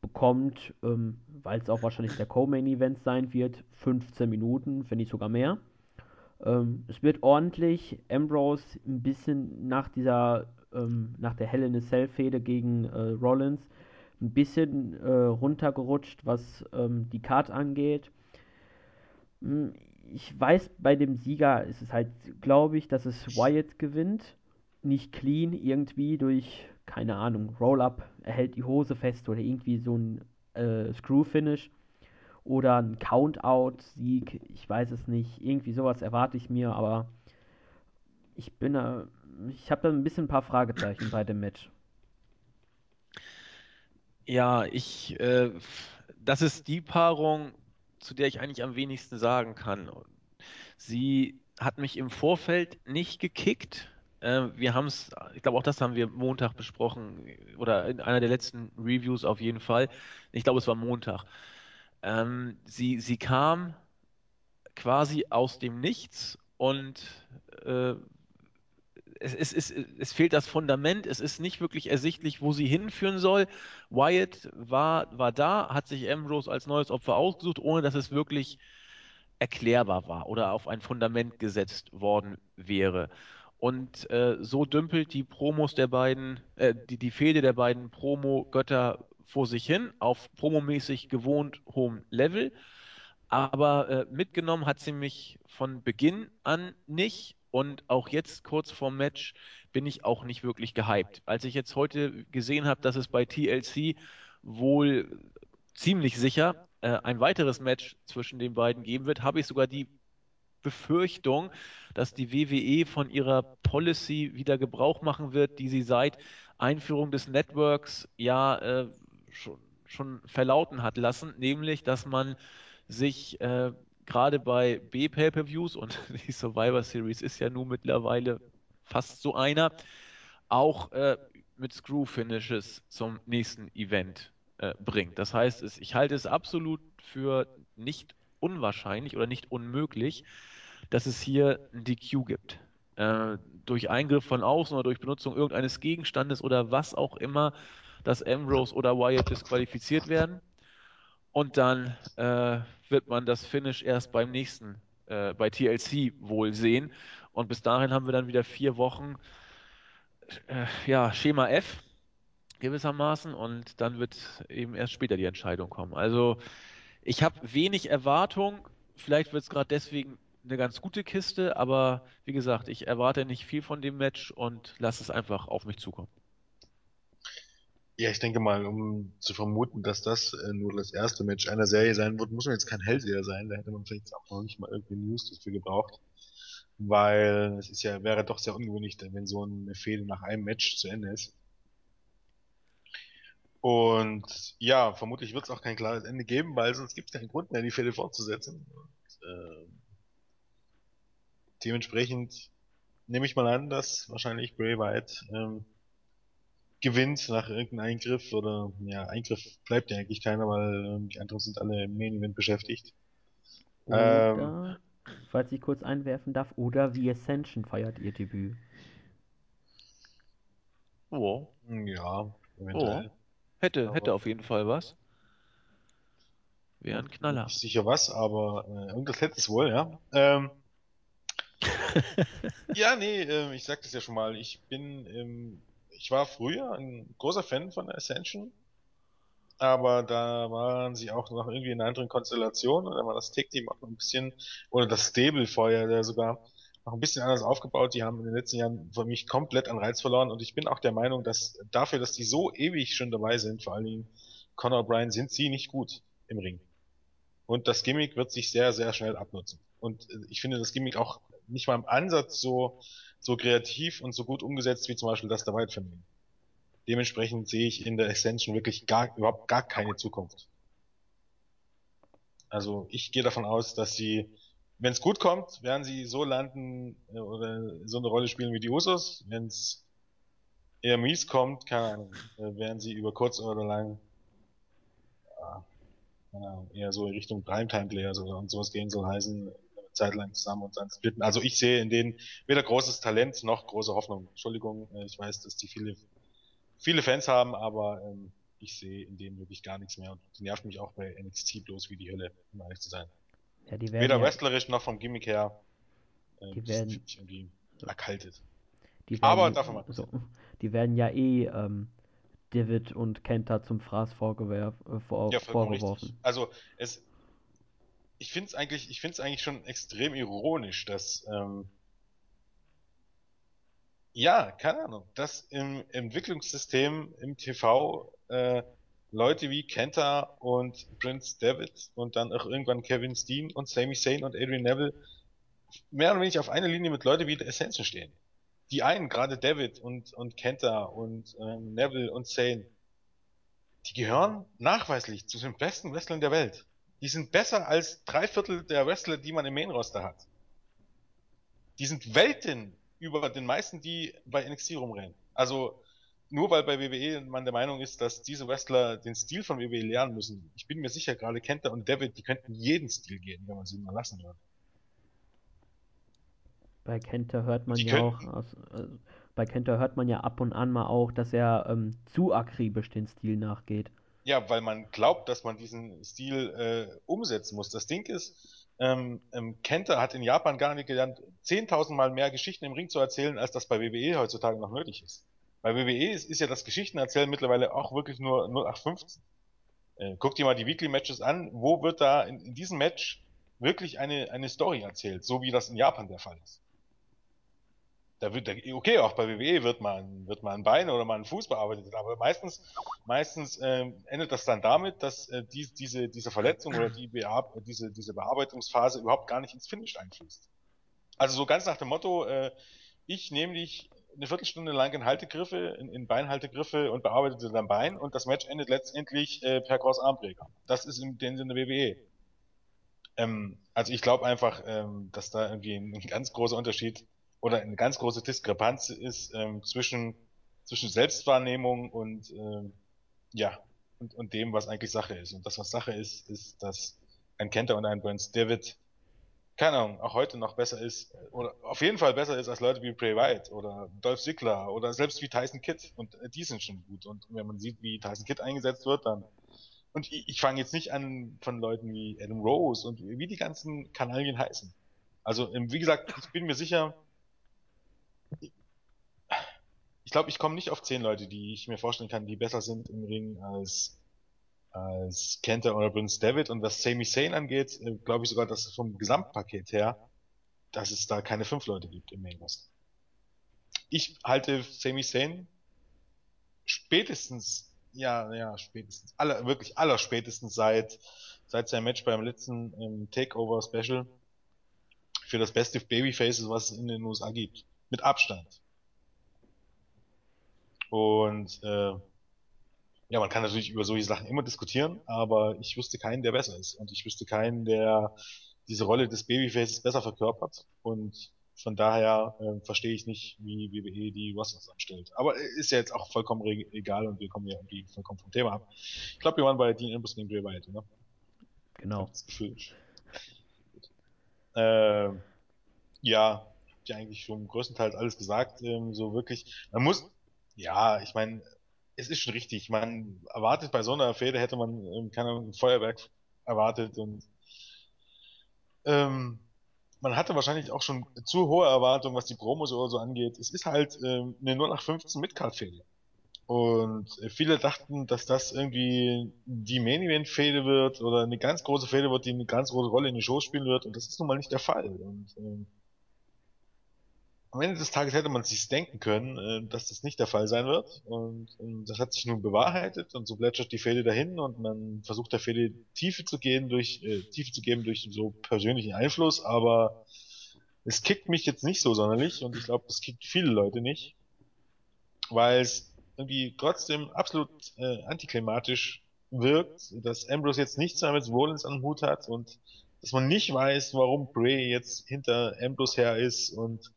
bekommt, ähm, weil es auch wahrscheinlich der Co-Main-Event sein wird, 15 Minuten, wenn nicht sogar mehr. Ähm, es wird ordentlich. Ambrose ein bisschen nach dieser, ähm, nach der Hell in a Cell Fehde gegen äh, Rollins ein bisschen äh, runtergerutscht, was ähm, die Card angeht. Hm, ich weiß, bei dem Sieger ist es halt, glaube ich, dass es Wyatt gewinnt. Nicht clean, irgendwie durch, keine Ahnung, Roll-Up, er hält die Hose fest oder irgendwie so ein äh, Screw-Finish oder ein Countout-Sieg, ich weiß es nicht. Irgendwie sowas erwarte ich mir, aber ich bin da, ich habe da ein bisschen ein paar Fragezeichen bei dem Match. Ja, ich, äh, das ist die Paarung, zu der ich eigentlich am wenigsten sagen kann. Sie hat mich im Vorfeld nicht gekickt. Äh, wir haben es, ich glaube auch das haben wir Montag besprochen oder in einer der letzten Reviews auf jeden Fall. Ich glaube, es war Montag. Ähm, sie, sie kam quasi aus dem Nichts und äh, es, es, es, es fehlt das Fundament, es ist nicht wirklich ersichtlich, wo sie hinführen soll. Wyatt war, war da, hat sich Ambrose als neues Opfer ausgesucht, ohne dass es wirklich erklärbar war oder auf ein Fundament gesetzt worden wäre. Und äh, so dümpelt die Promos der beiden, äh, die, die Fehde der beiden Promo-Götter vor sich hin, auf promomäßig gewohnt hohem Level. Aber äh, mitgenommen hat sie mich von Beginn an nicht. Und auch jetzt kurz vorm Match bin ich auch nicht wirklich gehypt. Als ich jetzt heute gesehen habe, dass es bei TLC wohl ziemlich sicher äh, ein weiteres Match zwischen den beiden geben wird, habe ich sogar die Befürchtung, dass die WWE von ihrer Policy wieder Gebrauch machen wird, die sie seit Einführung des Networks ja äh, schon, schon verlauten hat lassen, nämlich, dass man sich äh, gerade bei B-Pay-Per-Views und <laughs> die Survivor Series ist ja nun mittlerweile fast so einer, auch äh, mit Screw-Finishes zum nächsten Event äh, bringt. Das heißt, ich halte es absolut für nicht unwahrscheinlich oder nicht unmöglich, dass es hier ein DQ gibt. Äh, durch Eingriff von außen oder durch Benutzung irgendeines Gegenstandes oder was auch immer, dass Ambrose oder Wyatt disqualifiziert werden. Und dann äh, wird man das Finish erst beim nächsten, äh, bei TLC wohl sehen. Und bis dahin haben wir dann wieder vier Wochen, äh, ja, Schema F gewissermaßen. Und dann wird eben erst später die Entscheidung kommen. Also ich habe wenig Erwartung. Vielleicht wird es gerade deswegen eine ganz gute Kiste, aber wie gesagt, ich erwarte nicht viel von dem Match und lasse es einfach auf mich zukommen. Ja, ich denke mal, um zu vermuten, dass das äh, nur das erste Match einer Serie sein wird, muss man jetzt kein Hellseher sein. Da hätte man vielleicht auch noch nicht mal irgendwie News dafür gebraucht. Weil es ist ja, wäre doch sehr ungewöhnlich, wenn so eine Fehde nach einem Match zu Ende ist. Und ja, vermutlich wird es auch kein klares Ende geben, weil sonst gibt es keinen Grund mehr, die Fehde fortzusetzen. Und, äh, dementsprechend nehme ich mal an, dass wahrscheinlich Bray Wyatt ähm, gewinnt nach irgendeinem Eingriff oder ja, Eingriff bleibt ja eigentlich keiner, weil ähm, die anderen sind alle im Main Event beschäftigt. Oder, ähm, falls ich kurz einwerfen darf, oder wie Ascension feiert ihr Debüt. Oh. Ja, eventuell. Oh. Hätte, hätte auf jeden Fall was. Wäre ein Knaller. Nicht sicher was, aber äh, irgendwas hätte es wohl, ja. Ähm, <laughs> ja, nee, äh, ich sagte es ja schon mal. Ich bin ähm, ich war früher ein großer Fan von Ascension, aber da waren sie auch noch irgendwie in einer anderen Konstellation und da war das Tech-Team auch noch ein bisschen, oder das Stable vorher der sogar, noch ein bisschen anders aufgebaut. Die haben in den letzten Jahren für mich komplett an Reiz verloren und ich bin auch der Meinung, dass dafür, dass die so ewig schon dabei sind, vor allen Dingen Conor Bryan, sind sie nicht gut im Ring. Und das Gimmick wird sich sehr, sehr schnell abnutzen. Und ich finde das Gimmick auch nicht mal im Ansatz so so kreativ und so gut umgesetzt wie zum Beispiel das der Family. Dementsprechend sehe ich in der Ascension wirklich gar, überhaupt gar keine Zukunft. Also ich gehe davon aus, dass sie, wenn es gut kommt, werden sie so landen äh, oder so eine Rolle spielen wie die Usos. Wenn es eher mies kommt, keine Ahnung, äh, werden sie über kurz oder lang Ahnung, eher so in Richtung Primetime-Players oder und sowas gehen soll heißen, Zeit lang zusammen und dann splitten. Also ich sehe in denen weder großes Talent noch große Hoffnung. Entschuldigung, äh, ich weiß, dass die viele, viele Fans haben, aber ähm, ich sehe in denen wirklich gar nichts mehr und die nervt mich auch bei NXT bloß wie die Hölle, um ehrlich zu sein. Ja, die werden Weder ja, wrestlerisch noch vom Gimmick her. Äh, die werden irgendwie erkaltet. Werden, aber davon mal. So, die werden ja eh ähm, David und Kenta zum Fraß vorgewerf, äh, vor, ja, vorgeworfen. Richtig. Also es, ich finde es eigentlich, ich finde es eigentlich schon extrem ironisch, dass ähm, ja, keine Ahnung, dass im Entwicklungssystem im TV äh, Leute wie Kenta und Prince David und dann auch irgendwann Kevin Steen und Sami Zayn und Adrian Neville mehr oder weniger auf einer Linie mit Leuten wie der Ascension stehen. Die einen, gerade David und, und Kenta und ähm, Neville und Zayn, die gehören nachweislich zu den besten Wrestlern der Welt. Die sind besser als drei Viertel der Wrestler, die man im Main Roster hat. Die sind Welten über den meisten, die bei NXT rumrennen. Also, nur weil bei WWE man der Meinung ist, dass diese Wrestler den Stil von WWE lernen müssen. Ich bin mir sicher, gerade Kenta und David, die könnten jeden Stil gehen, wenn man sie mal lassen würde. Bei Kenta hört man Die ja auch, aus, äh, bei Kenta hört man ja ab und an mal auch, dass er ähm, zu akribisch den Stil nachgeht. Ja, weil man glaubt, dass man diesen Stil äh, umsetzen muss. Das Ding ist, ähm, ähm, Kenta hat in Japan gar nicht gelernt, 10.000 Mal mehr Geschichten im Ring zu erzählen, als das bei WWE heutzutage noch nötig ist. Bei WWE ist, ist ja das Geschichtenerzählen mittlerweile auch wirklich nur 0815. Äh, guck dir mal die Weekly Matches an. Wo wird da in, in diesem Match wirklich eine, eine Story erzählt, so wie das in Japan der Fall ist? Da wird, okay, auch bei WWE wird mal, ein- wird mal ein Bein oder mal ein Fuß bearbeitet, aber meistens, meistens ähm, endet das dann damit, dass äh, die, diese, diese Verletzung oder die Bear diese, diese Bearbeitungsphase überhaupt gar nicht ins Finish einfließt. Also so ganz nach dem Motto, äh, ich nehme dich eine Viertelstunde lang in Haltegriffe, in, in Beinhaltegriffe und bearbeitete dein Bein und das Match endet letztendlich äh, per Cross-Armbreaker. Das ist in dem Sinne WWE. Ähm, also ich glaube einfach, ähm, dass da irgendwie ein ganz großer Unterschied oder eine ganz große Diskrepanz ist ähm, zwischen zwischen Selbstwahrnehmung und ähm, ja und, und dem, was eigentlich Sache ist. Und das, was Sache ist, ist, dass ein Kenter und ein Burns David keine Ahnung, auch heute noch besser ist, oder auf jeden Fall besser ist als Leute wie Bray Wyatt oder Dolph Ziggler oder selbst wie Tyson Kidd. Und äh, die sind schon gut. Und wenn man sieht, wie Tyson Kidd eingesetzt wird, dann. Und ich, ich fange jetzt nicht an von Leuten wie Adam Rose und wie die ganzen Kanalien heißen. Also, ähm, wie gesagt, ich bin mir sicher, ich glaube, ich komme nicht auf zehn Leute, die ich mir vorstellen kann, die besser sind im Ring als als Kenta oder Prince David. Und was Sami Zayn angeht, äh, glaube ich sogar, dass vom Gesamtpaket her, dass es da keine fünf Leute gibt im Main Roster. Ich halte Sami Zayn spätestens, ja, ja, spätestens, aller, wirklich aller spätestens seit, seit seinem Match beim letzten ähm, Takeover Special für das beste Babyface, was es in den USA gibt. Mit Abstand. Und äh, ja, man kann natürlich über solche Sachen immer diskutieren, aber ich wüsste keinen, der besser ist. Und ich wüsste keinen, der diese Rolle des Babyfaces besser verkörpert. Und von daher äh, verstehe ich nicht, wie WWE die Roster zusammenstellt. Aber äh, ist ja jetzt auch vollkommen egal und wir kommen ja irgendwie vollkommen vom Thema ab. Ich glaube, wir waren bei Dean Ambrose gegen Bray Wyatt, oder? Genau. Das Gefühl. Äh, ja, habt ihr eigentlich schon größtenteils alles gesagt. Ähm, so wirklich. Man muss, ja, ich meine, es ist schon richtig. Man erwartet bei so einer Fehde hätte man ähm, keine Ahnung, ein Feuerwerk erwartet und ähm, man hatte wahrscheinlich auch schon zu hohe Erwartungen, was die Promos oder so angeht. Es ist halt ähm, eine 0815 Midcard-Fehde. Und viele dachten, dass das irgendwie die Main Event Fehde wird oder eine ganz große Fehde wird, die eine ganz große Rolle in die Show spielen wird. Und das ist nun mal nicht der Fall. Und ähm, am Ende des Tages hätte man sich denken können, äh, dass das nicht der Fall sein wird. Und, ähm, das hat sich nun bewahrheitet und so plätschert die Fehde dahin und man versucht der Fehde Tiefe zu gehen durch, äh, Tiefe zu geben durch so persönlichen Einfluss, aber es kickt mich jetzt nicht so sonderlich und ich glaube, es kickt viele Leute nicht, weil es irgendwie trotzdem absolut äh, antiklimatisch wirkt, dass Ambrose jetzt nichts mehr mit Rollins am Hut hat und dass man nicht weiß, warum Bray jetzt hinter Ambrose her ist und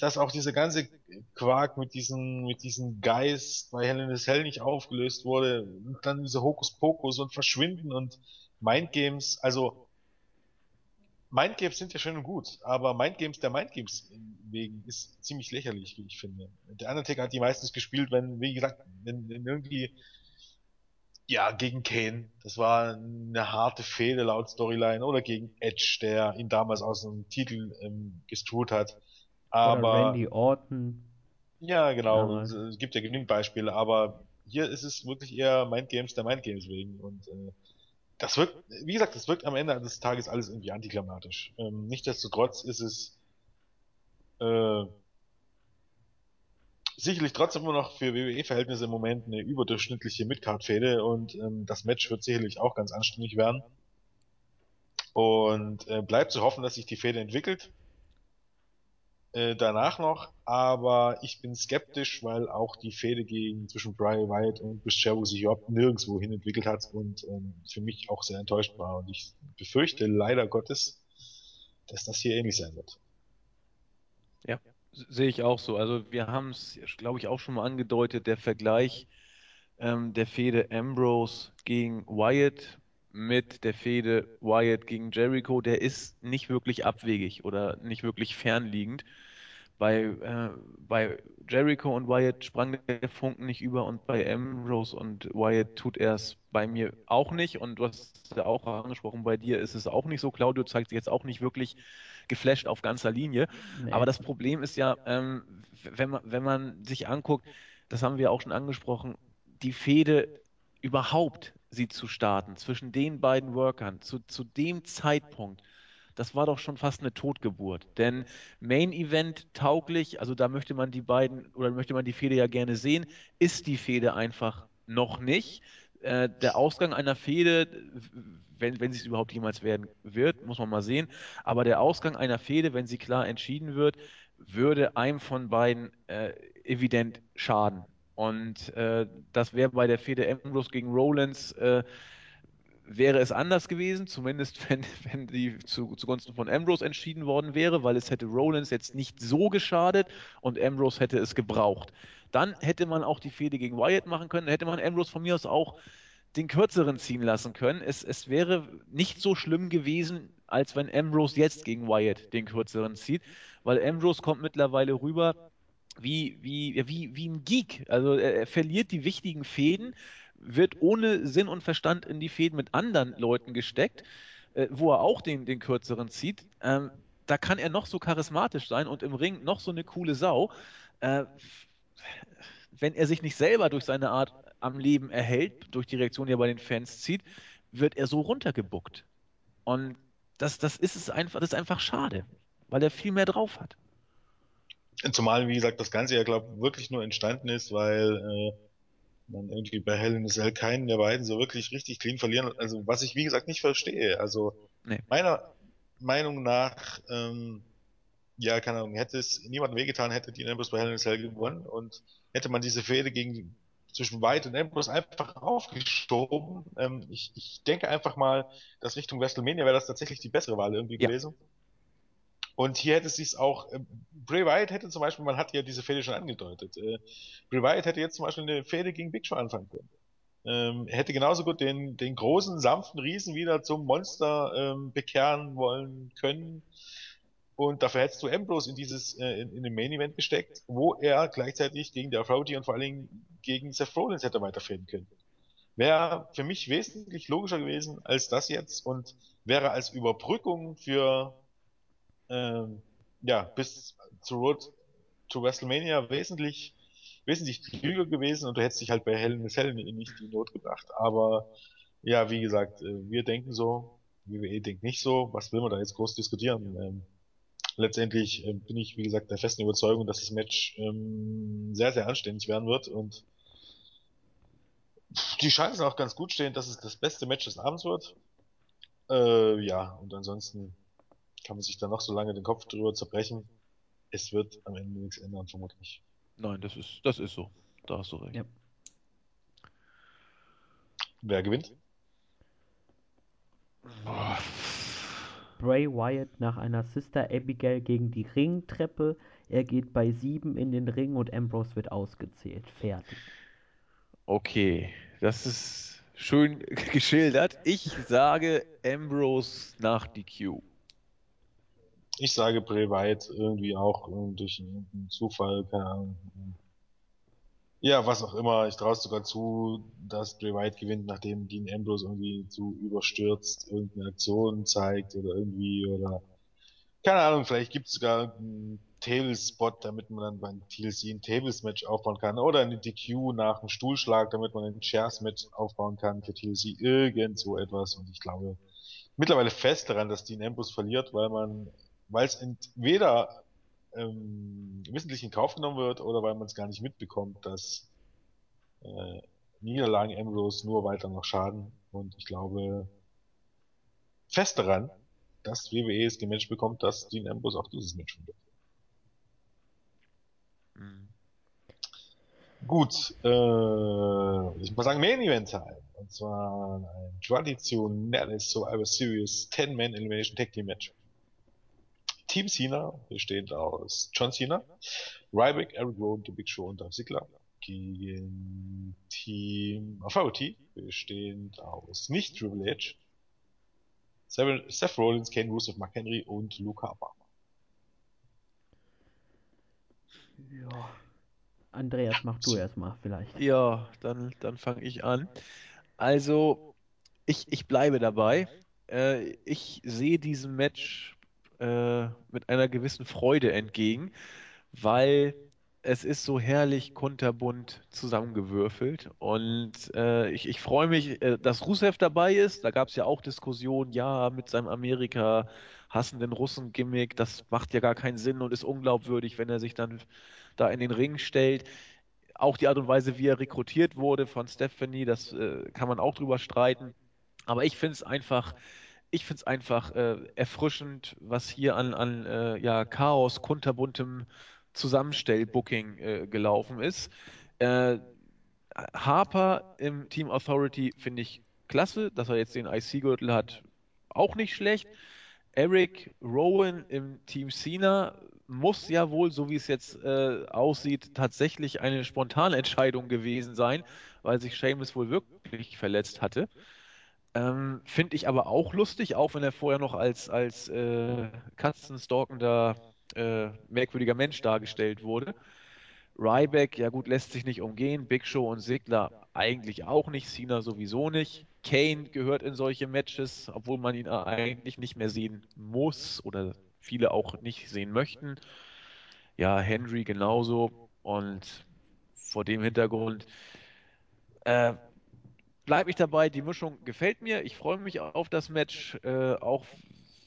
dass auch diese ganze Quark mit diesen, mit diesen Geist bei Hell in a Cell nicht aufgelöst wurde und dann diese Hokuspokus und Verschwinden und Mindgames, also Mindgames sind ja schön und gut, aber Mindgames der Mindgames wegen ist ziemlich lächerlich, wie ich finde. Der Undertaker hat die meistens gespielt, wenn, wie gesagt, wenn, wenn irgendwie ja, gegen Kane. Das war eine harte Fehde laut Storyline. Oder gegen Edge, der ihn damals aus dem Titel ähm, gescrewt hat. Oder Aber Randy Orton. ja, genau. Damals. Es, es gibt ja genügend Beispiele, aber hier ist es wirklich eher Mindgames der Mindgames wegen. Und äh, das wirkt, wie gesagt, das wirkt am Ende des Tages alles irgendwie antiklimatisch. Ähm, nichtsdestotrotz ist es äh, sicherlich trotzdem immer noch für WWE-Verhältnisse im Moment eine überdurchschnittliche Midcard-Fehde und ähm, das Match wird sicherlich auch ganz anständig werden. Und äh, bleibt zu hoffen, dass sich die Fehde entwickelt. Äh, danach noch, aber ich bin skeptisch, weil auch die Fehde gegen zwischen Brian Wyatt und Chris Jericho sich überhaupt nirgendwo hin entwickelt hat und ähm, für mich auch sehr enttäuscht war. Und ich befürchte leider Gottes, dass das hier ähnlich sein wird. S- Sehe ich auch so. Also wir haben es, glaube ich, auch schon mal angedeutet, der Vergleich ähm, der Fehde Ambrose gegen Wyatt mit der Fehde Wyatt gegen Jericho, der ist nicht wirklich abwegig oder nicht wirklich fernliegend. Bei, äh, bei Jericho und Wyatt sprang der Funken nicht über und bei Ambrose und Wyatt tut er es bei mir auch nicht. Und du hast ja auch angesprochen, bei dir ist es auch nicht so. Claudio zeigt sich jetzt auch nicht wirklich geflasht auf ganzer Linie. Nee. Aber das Problem ist ja, ähm, wenn man, wenn man sich anguckt, das haben wir auch schon angesprochen, die Fehde überhaupt sie zu starten zwischen den beiden Workern zu, zu dem Zeitpunkt, das war doch schon fast eine Totgeburt. Denn Main Event tauglich, also da möchte man die beiden oder möchte man die Fehde ja gerne sehen, ist die Fehde einfach noch nicht. Äh, der Ausgang einer Fehde, wenn, wenn sie es überhaupt jemals werden wird, muss man mal sehen. Aber der Ausgang einer Fehde, wenn sie klar entschieden wird, würde einem von beiden äh, evident schaden. Und äh, das wäre bei der Fehde Ambrose gegen Rollins äh, wäre es anders gewesen, zumindest <laughs> wenn, wenn die zu, zugunsten von Ambrose entschieden worden wäre, weil es hätte Rollins jetzt nicht so geschadet und Ambrose hätte es gebraucht. Dann hätte man auch die Fehde gegen Wyatt machen können, hätte man Ambrose von mir aus auch den kürzeren ziehen lassen können. Es, es wäre nicht so schlimm gewesen, als wenn Ambrose jetzt gegen Wyatt den kürzeren zieht, weil Ambrose kommt mittlerweile rüber wie, wie, wie, wie ein Geek. Also er, er verliert die wichtigen Fäden, wird ohne Sinn und Verstand in die Fäden mit anderen Leuten gesteckt, äh, wo er auch den, den kürzeren zieht. Ähm, da kann er noch so charismatisch sein und im Ring noch so eine coole Sau. Äh, wenn er sich nicht selber durch seine Art am Leben erhält, durch die Reaktion, die er bei den Fans zieht, wird er so runtergebuckt. Und das, das ist es einfach, das ist einfach schade, weil er viel mehr drauf hat. Zumal, wie gesagt, das Ganze ja, glaube ich, wirklich nur entstanden ist, weil äh, man irgendwie bei Hell in a Cell keinen der beiden so wirklich richtig clean verlieren. Also was ich, wie gesagt, nicht verstehe. Also Nee. meiner Meinung nach, ähm, ja, keine Ahnung, hätte es niemandem wehgetan, hätte die Ambrose bei Hell in a Cell gewonnen und hätte man diese Fehde gegen zwischen White und Ambrose einfach aufgeschoben. Ähm, ich, ich denke einfach mal, dass Richtung WrestleMania wäre das tatsächlich die bessere Wahl irgendwie Ja. gewesen. Und hier hätte es sich auch, äh, Bray Wyatt hätte zum Beispiel, man hat ja diese Fehde schon angedeutet, äh, Bray Wyatt hätte jetzt zum Beispiel eine Fehde gegen Big Show anfangen können. Ähm, hätte genauso gut den, den großen, sanften Riesen wieder zum Monster ähm, bekehren wollen können. Und dafür hättest du Ambrose in dieses, äh, in, in den Main Event gesteckt, wo er gleichzeitig gegen der Authority und vor allen Dingen gegen Seth Rollins hätte weiterfäden können. Wäre für mich wesentlich logischer gewesen als das jetzt und wäre als Überbrückung für ähm, ja, bis zu Road to WrestleMania wesentlich, wesentlich klüger gewesen und du hättest dich halt bei in a Cell nicht die Not gebracht. Aber ja, wie gesagt, äh, wir denken so, WWE denkt nicht so, was will man da jetzt groß diskutieren? Ähm, letztendlich äh, bin ich, wie gesagt, der festen Überzeugung, dass das Match ähm, sehr, sehr anständig werden wird und die Chancen auch ganz gut stehen, dass es das beste Match des Abends wird. Äh, ja, und ansonsten kann man sich da noch so lange den Kopf drüber zerbrechen. Es wird am Ende nichts ändern, vermutlich. Nein, das ist, das ist so. Da hast du recht. Ja. Wer gewinnt? Boah. Bray Wyatt nach einer Sister Abigail gegen die Ringtreppe. Er geht bei sieben in den Ring und Ambrose wird ausgezählt. Fertig. Okay, das ist schön <laughs> geschildert. Ich sage Ambrose nach DQ. Ich sage Wyatt irgendwie auch äh, durch einen Zufall, keine Ahnung. Ja, was auch immer. Ich traue es sogar zu, dass Wyatt gewinnt, nachdem Dean Ambrose irgendwie zu überstürzt irgendeine Aktion zeigt oder irgendwie oder keine Ahnung, vielleicht gibt es sogar einen Tables-Spot, damit man dann beim TLC ein Tables-Match aufbauen kann oder eine DQ nach einem Stuhlschlag, damit man ein Chairs-Match aufbauen kann für TLC, irgend so etwas und ich glaube mittlerweile fest daran, dass Dean Ambrose verliert, weil man, weil es entweder ähm, wissentlich in Kauf genommen wird oder weil man es gar nicht mitbekommt, dass äh, Niederlagen Ambrose nur weiter noch schaden und ich glaube fest daran, dass WWE es gematcht bekommt, dass Dean Ambrose auch dieses Match wird. Hm. Gut, äh, ich muss sagen Main Event Time. Und zwar ein traditionelles Survivor Series 10-Man Elimination Tag Team Match. Team Cena besteht aus John Cena, Ryback, Eric Rowan, The Big Show und Dolph Ziggler. Gegen Team Authority bestehend aus nicht Triple H, Seth Rollins, Kane Rusev, Mark Henry und Luke Harper. Ja. Andreas, mach du erstmal vielleicht. Ja, dann, dann fange ich an. Also, ich, ich bleibe dabei. Äh, ich sehe diesem Match äh, mit einer gewissen Freude entgegen, weil es ist so herrlich kunterbunt zusammengewürfelt und äh, ich, ich freue mich, äh, dass Rusev dabei ist. Da gab es ja auch Diskussionen, ja, mit seinem Amerika hassenden Russen-Gimmick, das macht ja gar keinen Sinn und ist unglaubwürdig, wenn er sich dann da in den Ring stellt. Auch die Art und Weise, wie er rekrutiert wurde von Stephanie, das äh, kann man auch drüber streiten. Aber ich finde es einfach, ich finde es einfach äh, erfrischend, was hier an, an äh, ja, Chaos, kunterbuntem Zusammenstell-Booking äh, gelaufen ist. Äh, Harper im Team Authority finde ich klasse, dass er jetzt den IC-Gürtel hat, auch nicht schlecht. Eric Rowan im Team Cena muss ja wohl, so wie es jetzt äh, aussieht, tatsächlich eine spontane Entscheidung gewesen sein, weil sich Seamus wohl wirklich verletzt hatte. Ähm, Finde ich aber auch lustig, auch wenn er vorher noch als, als äh, katzenstalkender äh, merkwürdiger Mensch dargestellt wurde. Ryback, ja gut, lässt sich nicht umgehen. Big Show und Sigler eigentlich auch nicht. Cena sowieso nicht. Kane gehört in solche Matches, obwohl man ihn eigentlich nicht mehr sehen muss oder viele auch nicht sehen möchten. Ja, Henry genauso. Und vor dem Hintergrund äh, bleibe ich dabei. Die Mischung gefällt mir. Ich freue mich auf das Match, äh, auch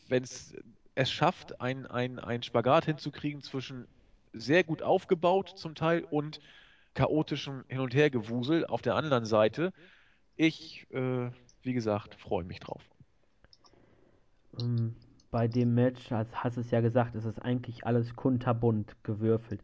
wenn es es schafft, ein, ein, Spagat hinzukriegen zwischen sehr gut aufgebaut zum Teil und chaotischem Hin- und Hergewusel auf der anderen Seite. Ich, äh, wie gesagt, freue mich drauf. Ähm, bei dem Match, hast, hast es ja gesagt, ist es eigentlich alles kunterbunt gewürfelt.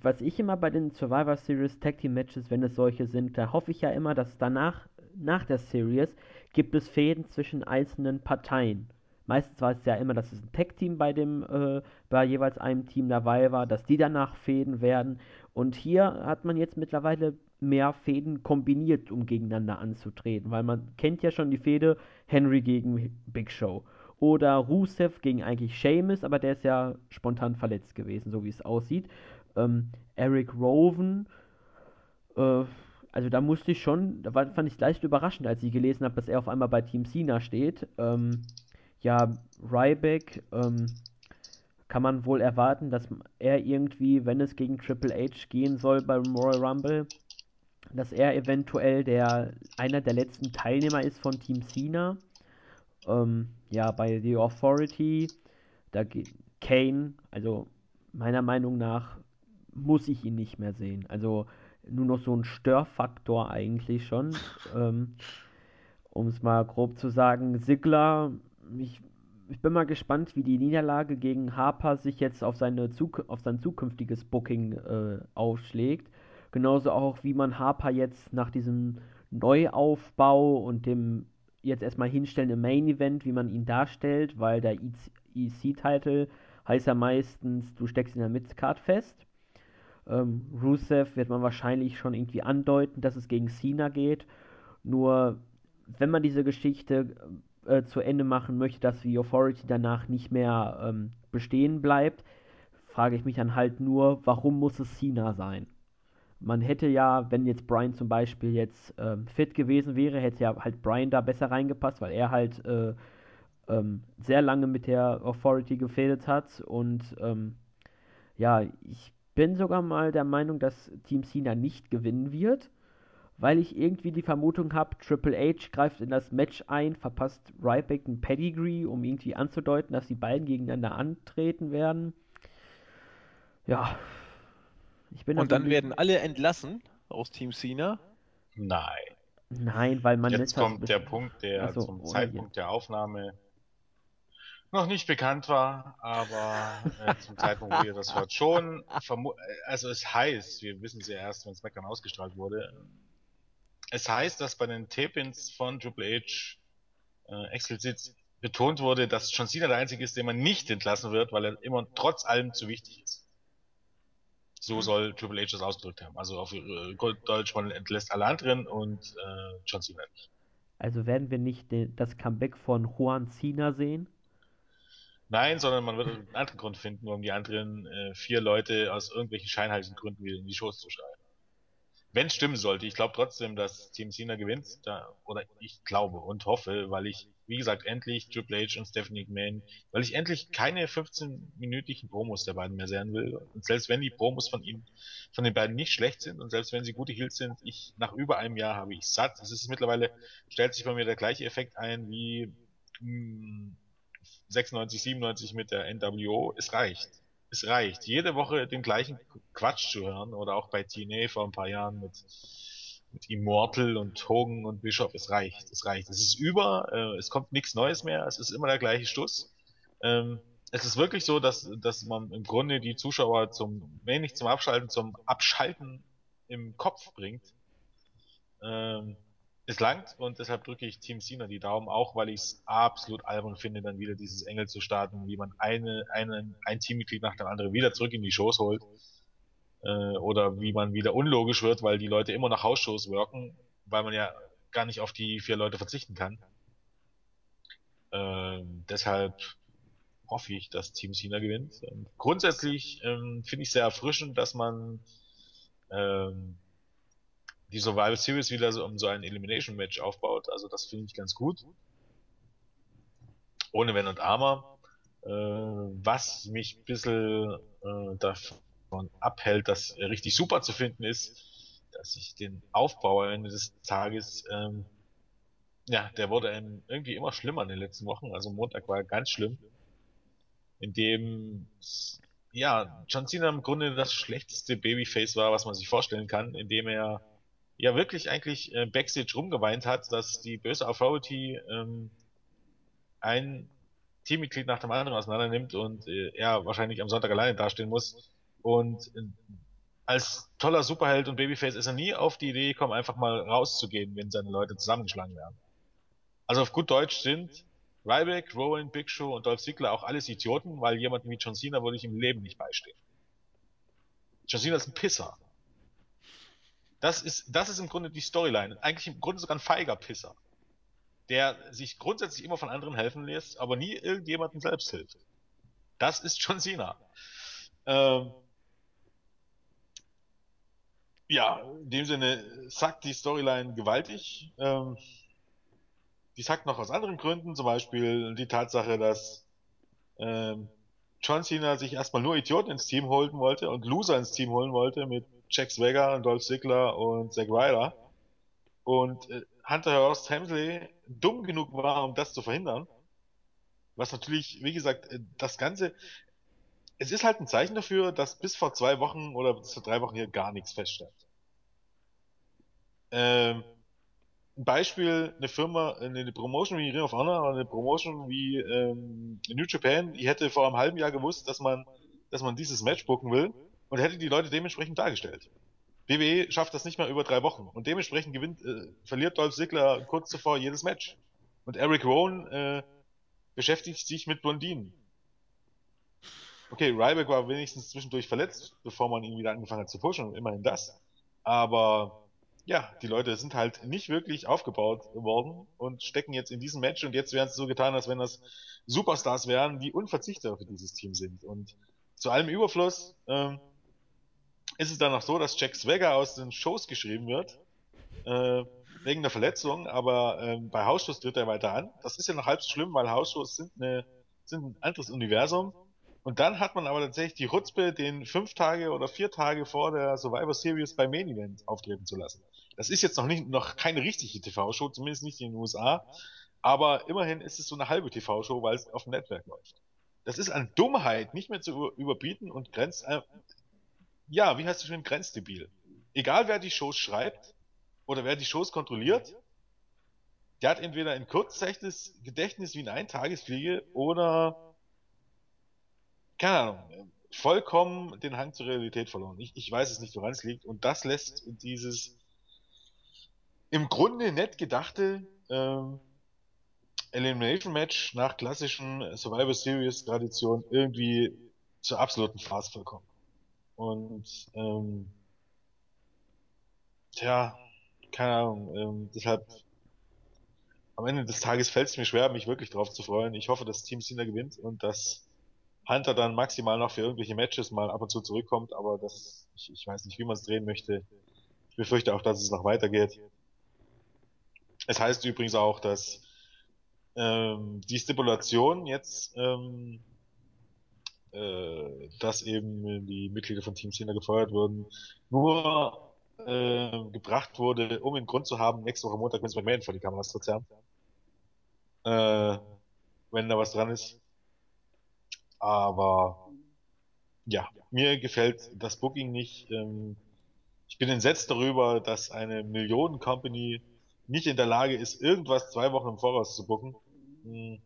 Was ich immer bei den Survivor Series Tag Team Matches, wenn es solche sind, da hoffe ich ja immer, dass danach, nach der Series, gibt es Fäden zwischen einzelnen Parteien. Meistens war es ja immer, dass es ein Tag-Team bei dem, äh, bei jeweils einem Team dabei war, dass die danach Fäden werden. Und hier hat man jetzt mittlerweile mehr Fäden kombiniert, um gegeneinander anzutreten, weil man kennt ja schon die Fäde Henry gegen Big Show. Oder Rusev gegen eigentlich Sheamus, aber der ist ja spontan verletzt gewesen, so wie es aussieht. Ähm, Eric Rowan, äh, also da musste ich schon, da war, fand ich leicht überraschend, als ich gelesen habe, dass er auf einmal bei Team Cena steht. Ähm, ja, Ryback ähm, kann man wohl erwarten, dass er irgendwie, wenn es gegen Triple H gehen soll beim Royal Rumble, dass er eventuell der einer der letzten Teilnehmer ist von Team Cena. Ähm, ja, bei The Authority, da Kane, also meiner Meinung nach muss ich ihn nicht mehr sehen. Also nur noch so ein Störfaktor eigentlich schon. <laughs> Ähm, um es mal grob zu sagen, Sigler ich, ich bin mal gespannt, wie die Niederlage gegen Harper sich jetzt auf, seine Zuk auf sein zukünftiges Booking äh, ausschlägt. Genauso auch, wie man Harper jetzt nach diesem Neuaufbau und dem jetzt erstmal hinstellen im Main Event, wie man ihn darstellt, weil der EC-Titel heißt ja meistens, du steckst in der Midcard fest. Ähm, Rusev wird man wahrscheinlich schon irgendwie andeuten, dass es gegen Cena geht. Nur, wenn man diese Geschichte äh, zu Ende machen möchte, dass die Authority danach nicht mehr ähm, bestehen bleibt, frage ich mich dann halt nur, warum muss es Cena sein? Man hätte ja, wenn jetzt Brian zum Beispiel jetzt ähm, fit gewesen wäre, hätte ja halt Brian da besser reingepasst, weil er halt äh, ähm, sehr lange mit der Authority gefädet hat und ähm, ja, ich bin sogar mal der Meinung, dass Team Cena nicht gewinnen wird weil ich irgendwie die Vermutung habe, Triple H greift in das Match ein, verpasst Ryback ein Pedigree, um irgendwie anzudeuten, dass die beiden gegeneinander antreten werden. Ja. Ich bin Und dann werden alle entlassen aus Team Cena? Nein. Nein, weil man Jetzt kommt der Punkt, der Achso, zum Zeitpunkt der Aufnahme noch nicht bekannt war, aber äh, zum Zeitpunkt, wo ihr das hört, schon. Also es heißt, wir wissen es ja erst, wenn SmackDown ausgestrahlt wurde, es heißt, dass bei den Tapins von Triple H äh, explizit betont wurde, dass John Cena der einzige ist, den man nicht entlassen wird, weil er immer trotz allem zu wichtig ist. So mhm. soll Triple H das ausgedrückt haben. Also auf äh, Deutsch, man entlässt alle anderen und äh, John Cena nicht. Also werden wir nicht den, das Comeback von Juan Cena sehen? Nein, sondern man wird einen anderen Grund finden, um die anderen äh, vier Leute aus irgendwelchen scheinheiligen Gründen wieder in die Shows zu schreiben. Wenn es stimmen sollte, ich glaube trotzdem, dass Team Cena gewinnt, da, oder ich glaube und hoffe, weil ich, wie gesagt, endlich Triple H und Stephanie McMahon, weil ich endlich keine 15-minütigen Promos der beiden mehr sehen will. Und selbst wenn die Promos von ihnen, von den beiden nicht schlecht sind und selbst wenn sie gute Heels sind, ich, nach über einem Jahr habe ich satt. Es ist mittlerweile, stellt sich bei mir der gleiche Effekt ein wie, mh, 96, 97 mit der NWO. Es reicht es reicht. Jede Woche den gleichen Quatsch zu hören oder auch bei TNA vor ein paar Jahren mit, mit Immortal und Hogan und Bischof. Es reicht, es reicht. Es ist über, äh, es kommt nichts Neues mehr, es ist immer der gleiche Stuss. Ähm, es ist wirklich so, dass, dass man im Grunde die Zuschauer zum, nicht zum Abschalten, zum Abschalten im Kopf bringt. Ähm, es langt und deshalb drücke ich Team Cena die Daumen, auch weil ich es absolut albern finde, dann wieder dieses Engel zu starten, wie man eine, einen, ein Teammitglied nach dem anderen wieder zurück in die Shows holt. Äh, oder wie man wieder unlogisch wird, weil die Leute immer nach Hausshows wirken, weil man ja gar nicht auf die vier Leute verzichten kann. Äh, deshalb hoffe ich, dass Team Cena gewinnt. Und grundsätzlich ähm, finde ich sehr erfrischend, dass man ähm, die Survival Series wieder so um so ein Elimination Match aufbaut. Also das finde ich ganz gut. Ohne Wenn und Aber. Äh, was mich ein bisschen äh, davon abhält, das richtig super zu finden ist, dass ich den Aufbau am Ende des Tages, ähm, ja, der wurde irgendwie immer schlimmer in den letzten Wochen. Also Montag war ganz schlimm. In dem ja, John Cena im Grunde das schlechteste Babyface war, was man sich vorstellen kann, indem er ja wirklich eigentlich äh, Backstage rumgeweint hat, dass die böse Authority ähm, ein Teammitglied nach dem anderen auseinander nimmt und äh, er wahrscheinlich am Sonntag alleine dastehen muss. Und äh, als toller Superheld und Babyface ist er nie auf die Idee gekommen, einfach mal rauszugehen, wenn seine Leute zusammengeschlagen werden. Also auf gut Deutsch sind Ryback, Rowan, Big Show und Dolph Ziggler auch alles Idioten, weil jemanden wie John Cena würde ich im Leben nicht beistehen. John Cena ist ein Pisser. Das ist, das ist im Grunde die Storyline. Eigentlich im Grunde sogar ein feiger Pisser. Der sich grundsätzlich immer von anderen helfen lässt, aber nie irgendjemandem selbst hilft. Das ist John Cena. Ähm, ja, in dem Sinne sackt die Storyline gewaltig. Ähm, die sackt noch aus anderen Gründen, zum Beispiel die Tatsache, dass ähm, John Cena sich erstmal nur Idioten ins Team holen wollte und Loser ins Team holen wollte mit Jack Swagger, Dolph Ziggler und Zack Ryder. Und äh, Hunter Hearst Helmsley dumm genug war, um das zu verhindern. Was natürlich, wie gesagt, äh, das Ganze, es ist halt ein Zeichen dafür, dass bis vor zwei Wochen oder bis vor drei Wochen hier gar nichts feststand. Ähm, Beispiel, eine Firma, eine Promotion wie Ring of Honor oder eine Promotion wie ähm, New Japan, die hätte vor einem halben Jahr gewusst, dass man, dass man dieses Match booken will und hätte die Leute dementsprechend dargestellt. WWE schafft das nicht mal über drei Wochen und dementsprechend gewinnt, äh, verliert Dolph Ziggler kurz zuvor jedes Match. Und Eric Rowan äh, beschäftigt sich mit Blondinen. Okay, Ryback war wenigstens zwischendurch verletzt, bevor man ihn wieder angefangen hat zu pushen, immerhin das. Aber ja, die Leute sind halt nicht wirklich aufgebaut worden und stecken jetzt in diesem Match und jetzt werden es so getan, als wenn das Superstars wären, die unverzichtbar für dieses Team sind. Und zu allem Überfluss ähm, ist es dann noch so, dass Jack Swagger aus den Shows geschrieben wird, äh, wegen der Verletzung, aber ähm, bei Hausschuss tritt er weiter an. Das ist ja noch halb so schlimm, weil Hausschuss sind, eine, sind ein anderes Universum. Und dann hat man aber tatsächlich die Rutzpe, den fünf Tage oder vier Tage vor der Survivor Series bei Main Event auftreten zu lassen. Das ist jetzt noch nicht noch keine richtige TV-Show, zumindest nicht in den USA, aber immerhin ist es so eine halbe TV-Show, weil es auf dem Netzwerk läuft. Das ist an Dummheit nicht mehr zu überbieten und grenzt äh, ja, wie heißt du schon, grenzdebil. Egal wer die Shows schreibt oder wer die Shows kontrolliert, der hat entweder ein kurzzeitiges Gedächtnis wie eine Eintagesfliege oder keine Ahnung, vollkommen den Hang zur Realität verloren. Ich, ich weiß es nicht, woran es liegt. Und das lässt dieses im Grunde nett gedachte ähm, Elimination Match nach klassischen Survivor Series Tradition irgendwie zur absoluten Farce vollkommen. Und ähm, tja, keine Ahnung, ähm, deshalb am Ende des Tages fällt es mir schwer, mich wirklich drauf zu freuen. Ich hoffe, dass Team Cena gewinnt und dass Hunter dann maximal noch für irgendwelche Matches mal ab und zu zurückkommt, aber das, ich, ich weiß nicht, wie man es drehen möchte. Ich befürchte auch, dass es noch weitergeht. Es heißt übrigens auch, dass ähm, die Stipulation jetzt, ähm, äh, dass eben die Mitglieder von Team Cena gefeuert wurden, nur äh, gebracht wurde, um den Grund zu haben, nächste Woche Montag Vince McMahon vor die Kameras zu zerren. Äh, wenn da was dran ist. Aber ja, mir gefällt das Booking nicht. Ähm, ich bin entsetzt darüber, dass eine Millionen-Company nicht in der Lage ist, irgendwas zwei Wochen im Voraus zu booken. Hm.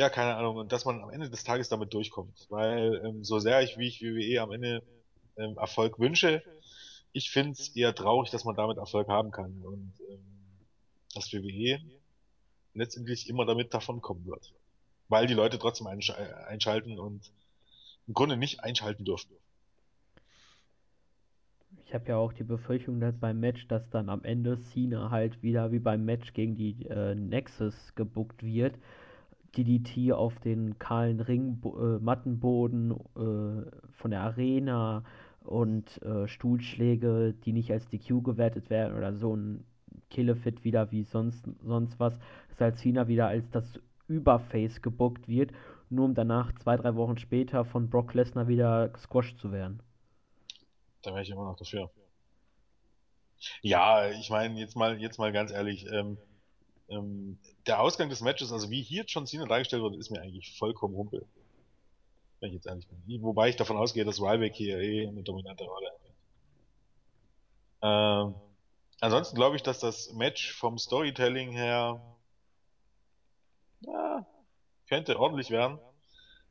Ja, keine Ahnung. Und dass man am Ende des Tages damit durchkommt. Weil ähm, so sehr ich, wie ich WWE am Ende ähm, Erfolg wünsche, ich finde es eher traurig, dass man damit Erfolg haben kann. Und ähm, dass WWE letztendlich immer damit davonkommen wird. Weil die Leute trotzdem einsch einschalten und im Grunde nicht einschalten dürfen. Ich habe ja auch die Befürchtung, dass beim Match, dass dann am Ende Cena halt wieder wie beim Match gegen die äh, Nexus gebuckt wird. DDT auf den kahlen Ring, äh, Mattenboden äh, von der Arena und äh, Stuhlschläge, die nicht als DQ gewertet werden oder so ein Killefit wieder wie sonst, sonst was, dass halt Cena wieder als das Überface gebuckt wird, nur um danach zwei, drei Wochen später von Brock Lesnar wieder gesquashed zu werden. Da wäre ich immer noch dafür. Ja, ich meine, jetzt mal, jetzt mal ganz ehrlich, ähm, ähm, der Ausgang des Matches, also wie hier John Cena dargestellt wurde, ist mir eigentlich vollkommen humpel. Wenn ich jetzt ehrlich bin. Wobei ich davon ausgehe, dass Ryback hier eh eine dominante Rolle hat. Ähm, ansonsten glaube ich, dass das Match vom Storytelling her ja, könnte ordentlich werden.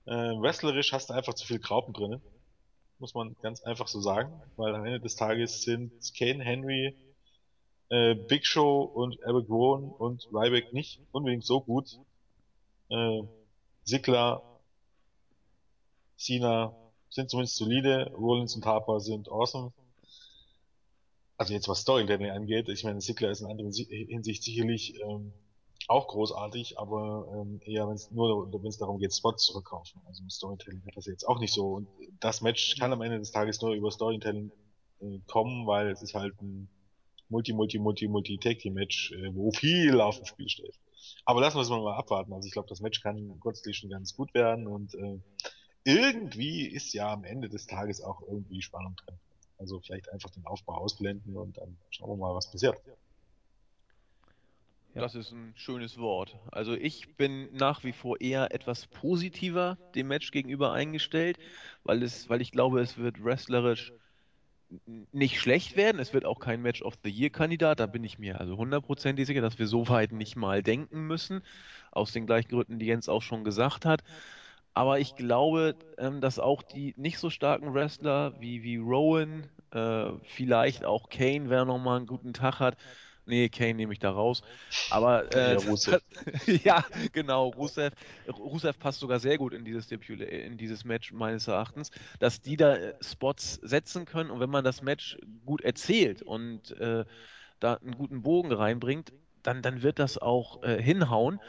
Äh, wrestlerisch hast du einfach zu viel Graupen drin. Muss man ganz einfach so sagen. Weil am Ende des Tages sind Kane, Henry, äh, Big Show und Eric und Ryback nicht unbedingt so gut. Äh, Sigler, Cena sind zumindest solide. Rollins und Harper sind awesome. Also jetzt was Storytelling angeht, ich meine, Sigler ist in anderer Hinsicht sicherlich ähm, auch großartig, aber ähm, eher wenn es nur wenn es darum geht, Spots zu verkaufen. Also Storytelling hat das jetzt auch nicht so. Und das Match kann am Ende des Tages nur über Storytelling äh, kommen, weil es ist halt ein Multi, Multi, Multi, Multi Tag Team Match, äh, wo viel auf dem Spiel steht. Aber lassen wir es mal abwarten. Also ich glaube, das Match kann kurzlich schon ganz gut werden und äh, irgendwie ist ja am Ende des Tages auch irgendwie Spannung drin. Also vielleicht einfach den Aufbau ausblenden und dann schauen wir mal, was passiert. Ja. Das ist ein schönes Wort. Also ich bin nach wie vor eher etwas positiver dem Match gegenüber eingestellt, weil es, weil ich glaube, es wird wrestlerisch nicht schlecht werden. Es wird auch kein Match of the Year Kandidat. Da bin ich mir also hundertprozentig sicher, dass wir so weit nicht mal denken müssen. Aus den gleichen Gründen, die Jens auch schon gesagt hat. Aber ich glaube, ähm, dass auch die nicht so starken Wrestler wie, wie Rowan, äh, vielleicht auch Kane, wer nochmal einen guten Tag hat, Nee, Kane nehme ich da raus. Aber <laughs> äh, ja, Rusev. <laughs> ja, genau, Rusev. Rusev passt sogar sehr gut in dieses, in dieses Match meines Erachtens, dass die da äh, Spots setzen können und wenn man das Match gut erzählt und äh, da einen guten Bogen reinbringt, dann, dann wird das auch äh, hinhauen.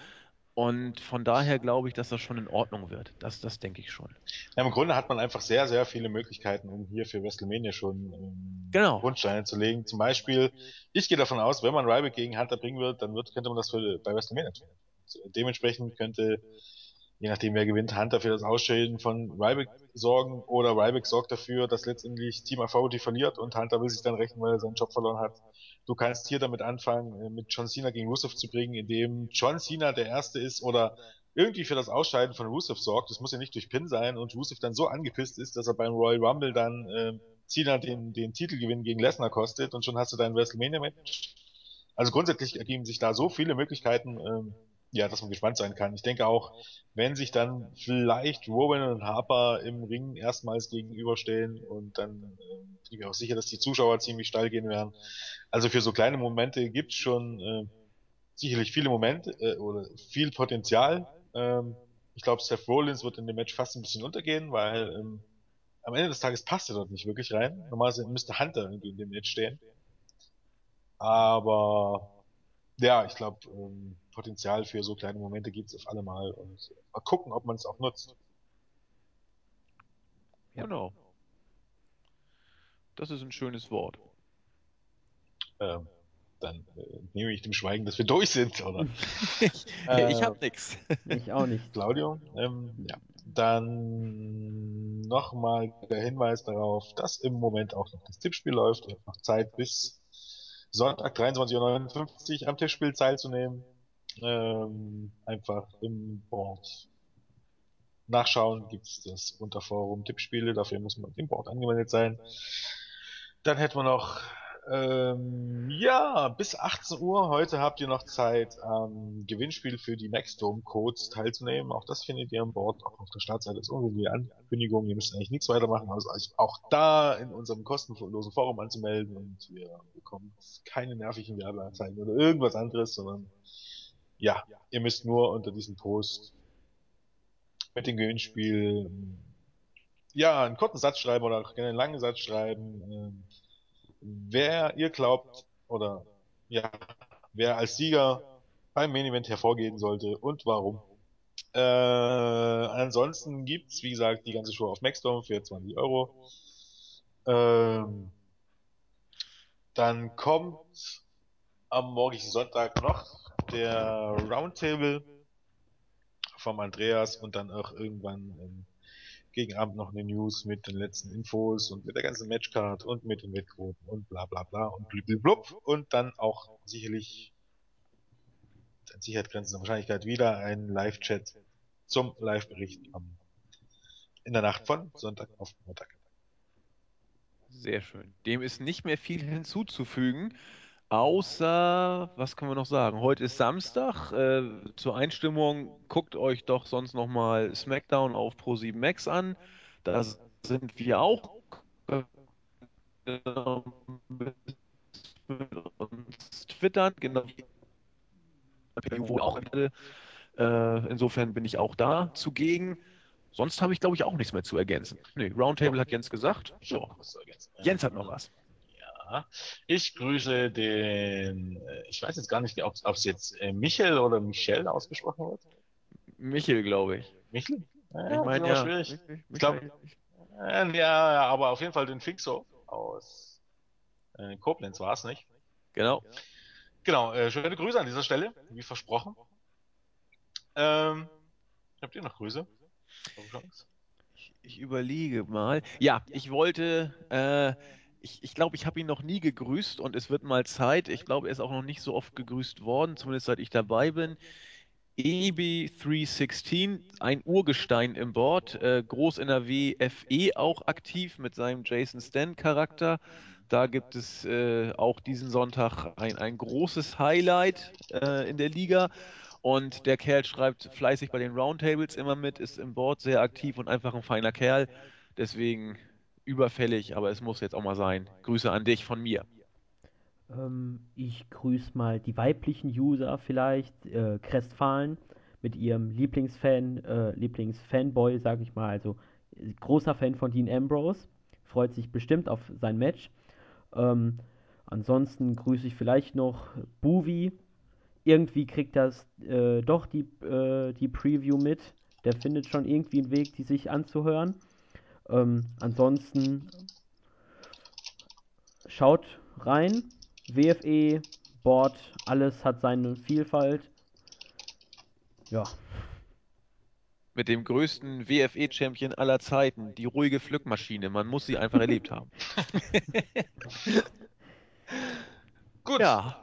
Und von daher glaube ich, dass das schon in Ordnung wird. Das, das denke ich schon. Ja, Im Grunde hat man einfach sehr, sehr viele Möglichkeiten, um hier für WrestleMania schon ähm, genau. Grundsteine zu legen. Zum Beispiel, ich gehe davon aus, wenn man Ryback gegen Hunter bringen wird, dann wird, könnte man das für, bei WrestleMania tun. Dementsprechend könnte, je nachdem wer gewinnt, Hunter für das Ausschäden von Ryback sorgen oder Ryback sorgt dafür, dass letztendlich Team Authority verliert und Hunter will sich dann rächen, weil er seinen Job verloren hat. Du kannst hier damit anfangen, äh, mit John Cena gegen Rusev zu bringen, indem John Cena der Erste ist oder irgendwie für das Ausscheiden von Rusev sorgt. Das muss ja nicht durch Pin sein und Rusev dann so angepisst ist, dass er beim Royal Rumble dann äh, Cena den, den Titelgewinn gegen Lesnar kostet und schon hast du dein WrestleMania-Match. Also grundsätzlich ergeben sich da so viele Möglichkeiten, ähm, ja, dass man gespannt sein kann. Ich denke auch, wenn sich dann vielleicht Rowan und Harper im Ring erstmals gegenüberstehen und dann äh, bin ich mir auch sicher, dass die Zuschauer ziemlich steil gehen werden, also für so kleine Momente gibt's schon äh, sicherlich viele Momente äh, oder viel Potenzial. Ähm, ich glaube, Seth Rollins wird in dem Match fast ein bisschen untergehen, weil ähm, am Ende des Tages passt er dort nicht wirklich rein. Normalerweise müsste Hunter irgendwie in dem Match stehen. Aber ja, ich glaube, ähm, Potenzial für so kleine Momente gibt es auf alle Mal und mal gucken, ob man es auch nutzt. Ja. Genau. Das ist ein schönes Wort. Ähm, dann äh, nehme ich dem Schweigen, dass wir durch sind, oder? ich <laughs> <laughs> Äh, ich hab nix. <laughs> Ich auch nicht. Claudio, ähm, ja. Dann nochmal der Hinweis darauf, dass im Moment auch noch das Tippspiel läuft. Ihr habt noch Zeit bis Sonntag 23.59 Uhr am Tippspiel teilzunehmen. Ähm, einfach im Board nachschauen, gibt es das Unterforum Tippspiele, dafür muss man im Board angemeldet sein. Dann hätten wir noch, ähm, ja, bis 18 Uhr heute habt ihr noch Zeit, am Gewinnspiel für die Maxdome Codes teilzunehmen. Auch das findet ihr am Board, auch auf der Startseite ist irgendwie die Ankündigung. Ihr müsst eigentlich nichts weitermachen, also auch da in unserem kostenlosen Forum anzumelden und ihr bekommt keine nervigen Werbeanzeigen oder irgendwas anderes, sondern ja, ihr müsst nur unter diesem Post mit dem Gewinnspiel ja, einen kurzen Satz schreiben oder auch gerne einen langen Satz schreiben. Ähm, wer ihr glaubt oder ja, wer als Sieger beim Main Event hervorgehen sollte und warum. Äh, ansonsten gibt's, wie gesagt, die ganze Show auf Maxdome für 20 Euro. Ähm, dann kommt am morgigen Sonntag noch der Roundtable vom Andreas und dann auch irgendwann ähm, gegen Abend noch eine News mit den letzten Infos und mit der ganzen Matchcard und mit den Wettquoten und bla bla bla und blub und dann auch sicherlich an Sicherheitsgrenzen der Wahrscheinlichkeit wieder ein Live-Chat zum Live-Bericht in der Nacht von Sonntag auf Montag. Sehr schön. Dem ist nicht mehr viel hinzuzufügen, außer, was können wir noch sagen? Heute ist Samstag. Äh, zur Einstimmung guckt euch doch sonst nochmal SmackDown auf Pro7 Max an. Da sind wir auch mit uns twittern, genau wie auch. Äh, insofern bin ich auch da zugegen. Sonst habe ich, glaube ich, auch nichts mehr zu ergänzen. Nee, Roundtable hat Jens gesagt. So. Jens hat noch was. Ja, ich grüße den, äh, ich weiß jetzt gar nicht, ob es jetzt äh, Michel oder Michel ausgesprochen wird. Michel, glaube ich. Michel? Ja, Ich meine, ja. schwierig. Mich- Ich glaub- Michael- Äh, ja, ja, aber auf jeden Fall den Fixo aus äh, Koblenz war es, nicht? Genau. Genau, äh, schöne Grüße an dieser Stelle, wie versprochen. Ähm, habt ihr noch Grüße? Ich, ich überlege mal. Ja, ich wollte, äh, ich, ich glaube, ich habe ihn noch nie gegrüßt und es wird mal Zeit. Ich glaube, er ist auch noch nicht so oft gegrüßt worden, zumindest seit ich dabei bin. EB316, ein Urgestein im Board, äh, Groß NRW FE auch aktiv mit seinem Jason Stan Charakter. Da gibt es äh, auch diesen Sonntag ein, ein großes Highlight äh, in der Liga. Und der Kerl schreibt fleißig bei den Roundtables immer mit, ist im Board sehr aktiv und einfach ein feiner Kerl. Deswegen überfällig, aber es muss jetzt auch mal sein. Grüße an dich von mir. Ähm, ich grüße mal die weiblichen User vielleicht, äh, Crestfahlen mit ihrem Lieblingsfan, äh, Lieblingsfanboy, sag ich mal, also großer Fan von Dean Ambrose, freut sich bestimmt auf sein Match. Ähm, ansonsten grüße ich vielleicht noch Buvi. Irgendwie kriegt das äh, doch die, äh, die Preview mit. Der findet schon irgendwie einen Weg, die sich anzuhören. Ähm, ansonsten schaut rein. WFE, Board, alles hat seine Vielfalt. Ja, Mit dem größten WFE-Champion aller Zeiten, die ruhige Pflückmaschine. Man muss sie einfach erlebt haben. <laughs> Gut, Ja,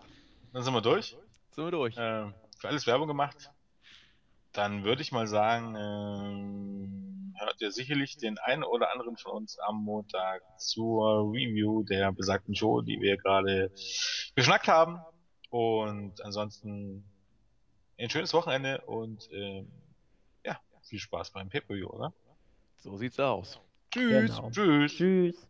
dann sind wir durch. sind wir durch. Äh, für alles Werbung gemacht. Dann würde ich mal sagen, ähm, hört ihr sicherlich den einen oder anderen von uns am Montag zur Review der besagten Show, die wir gerade geschnackt haben. Und ansonsten ein schönes Wochenende und ähm, ja, viel Spaß beim Pay-Per-View, oder? So sieht's aus. Tschüss. genau. Tschüss. Tschüss.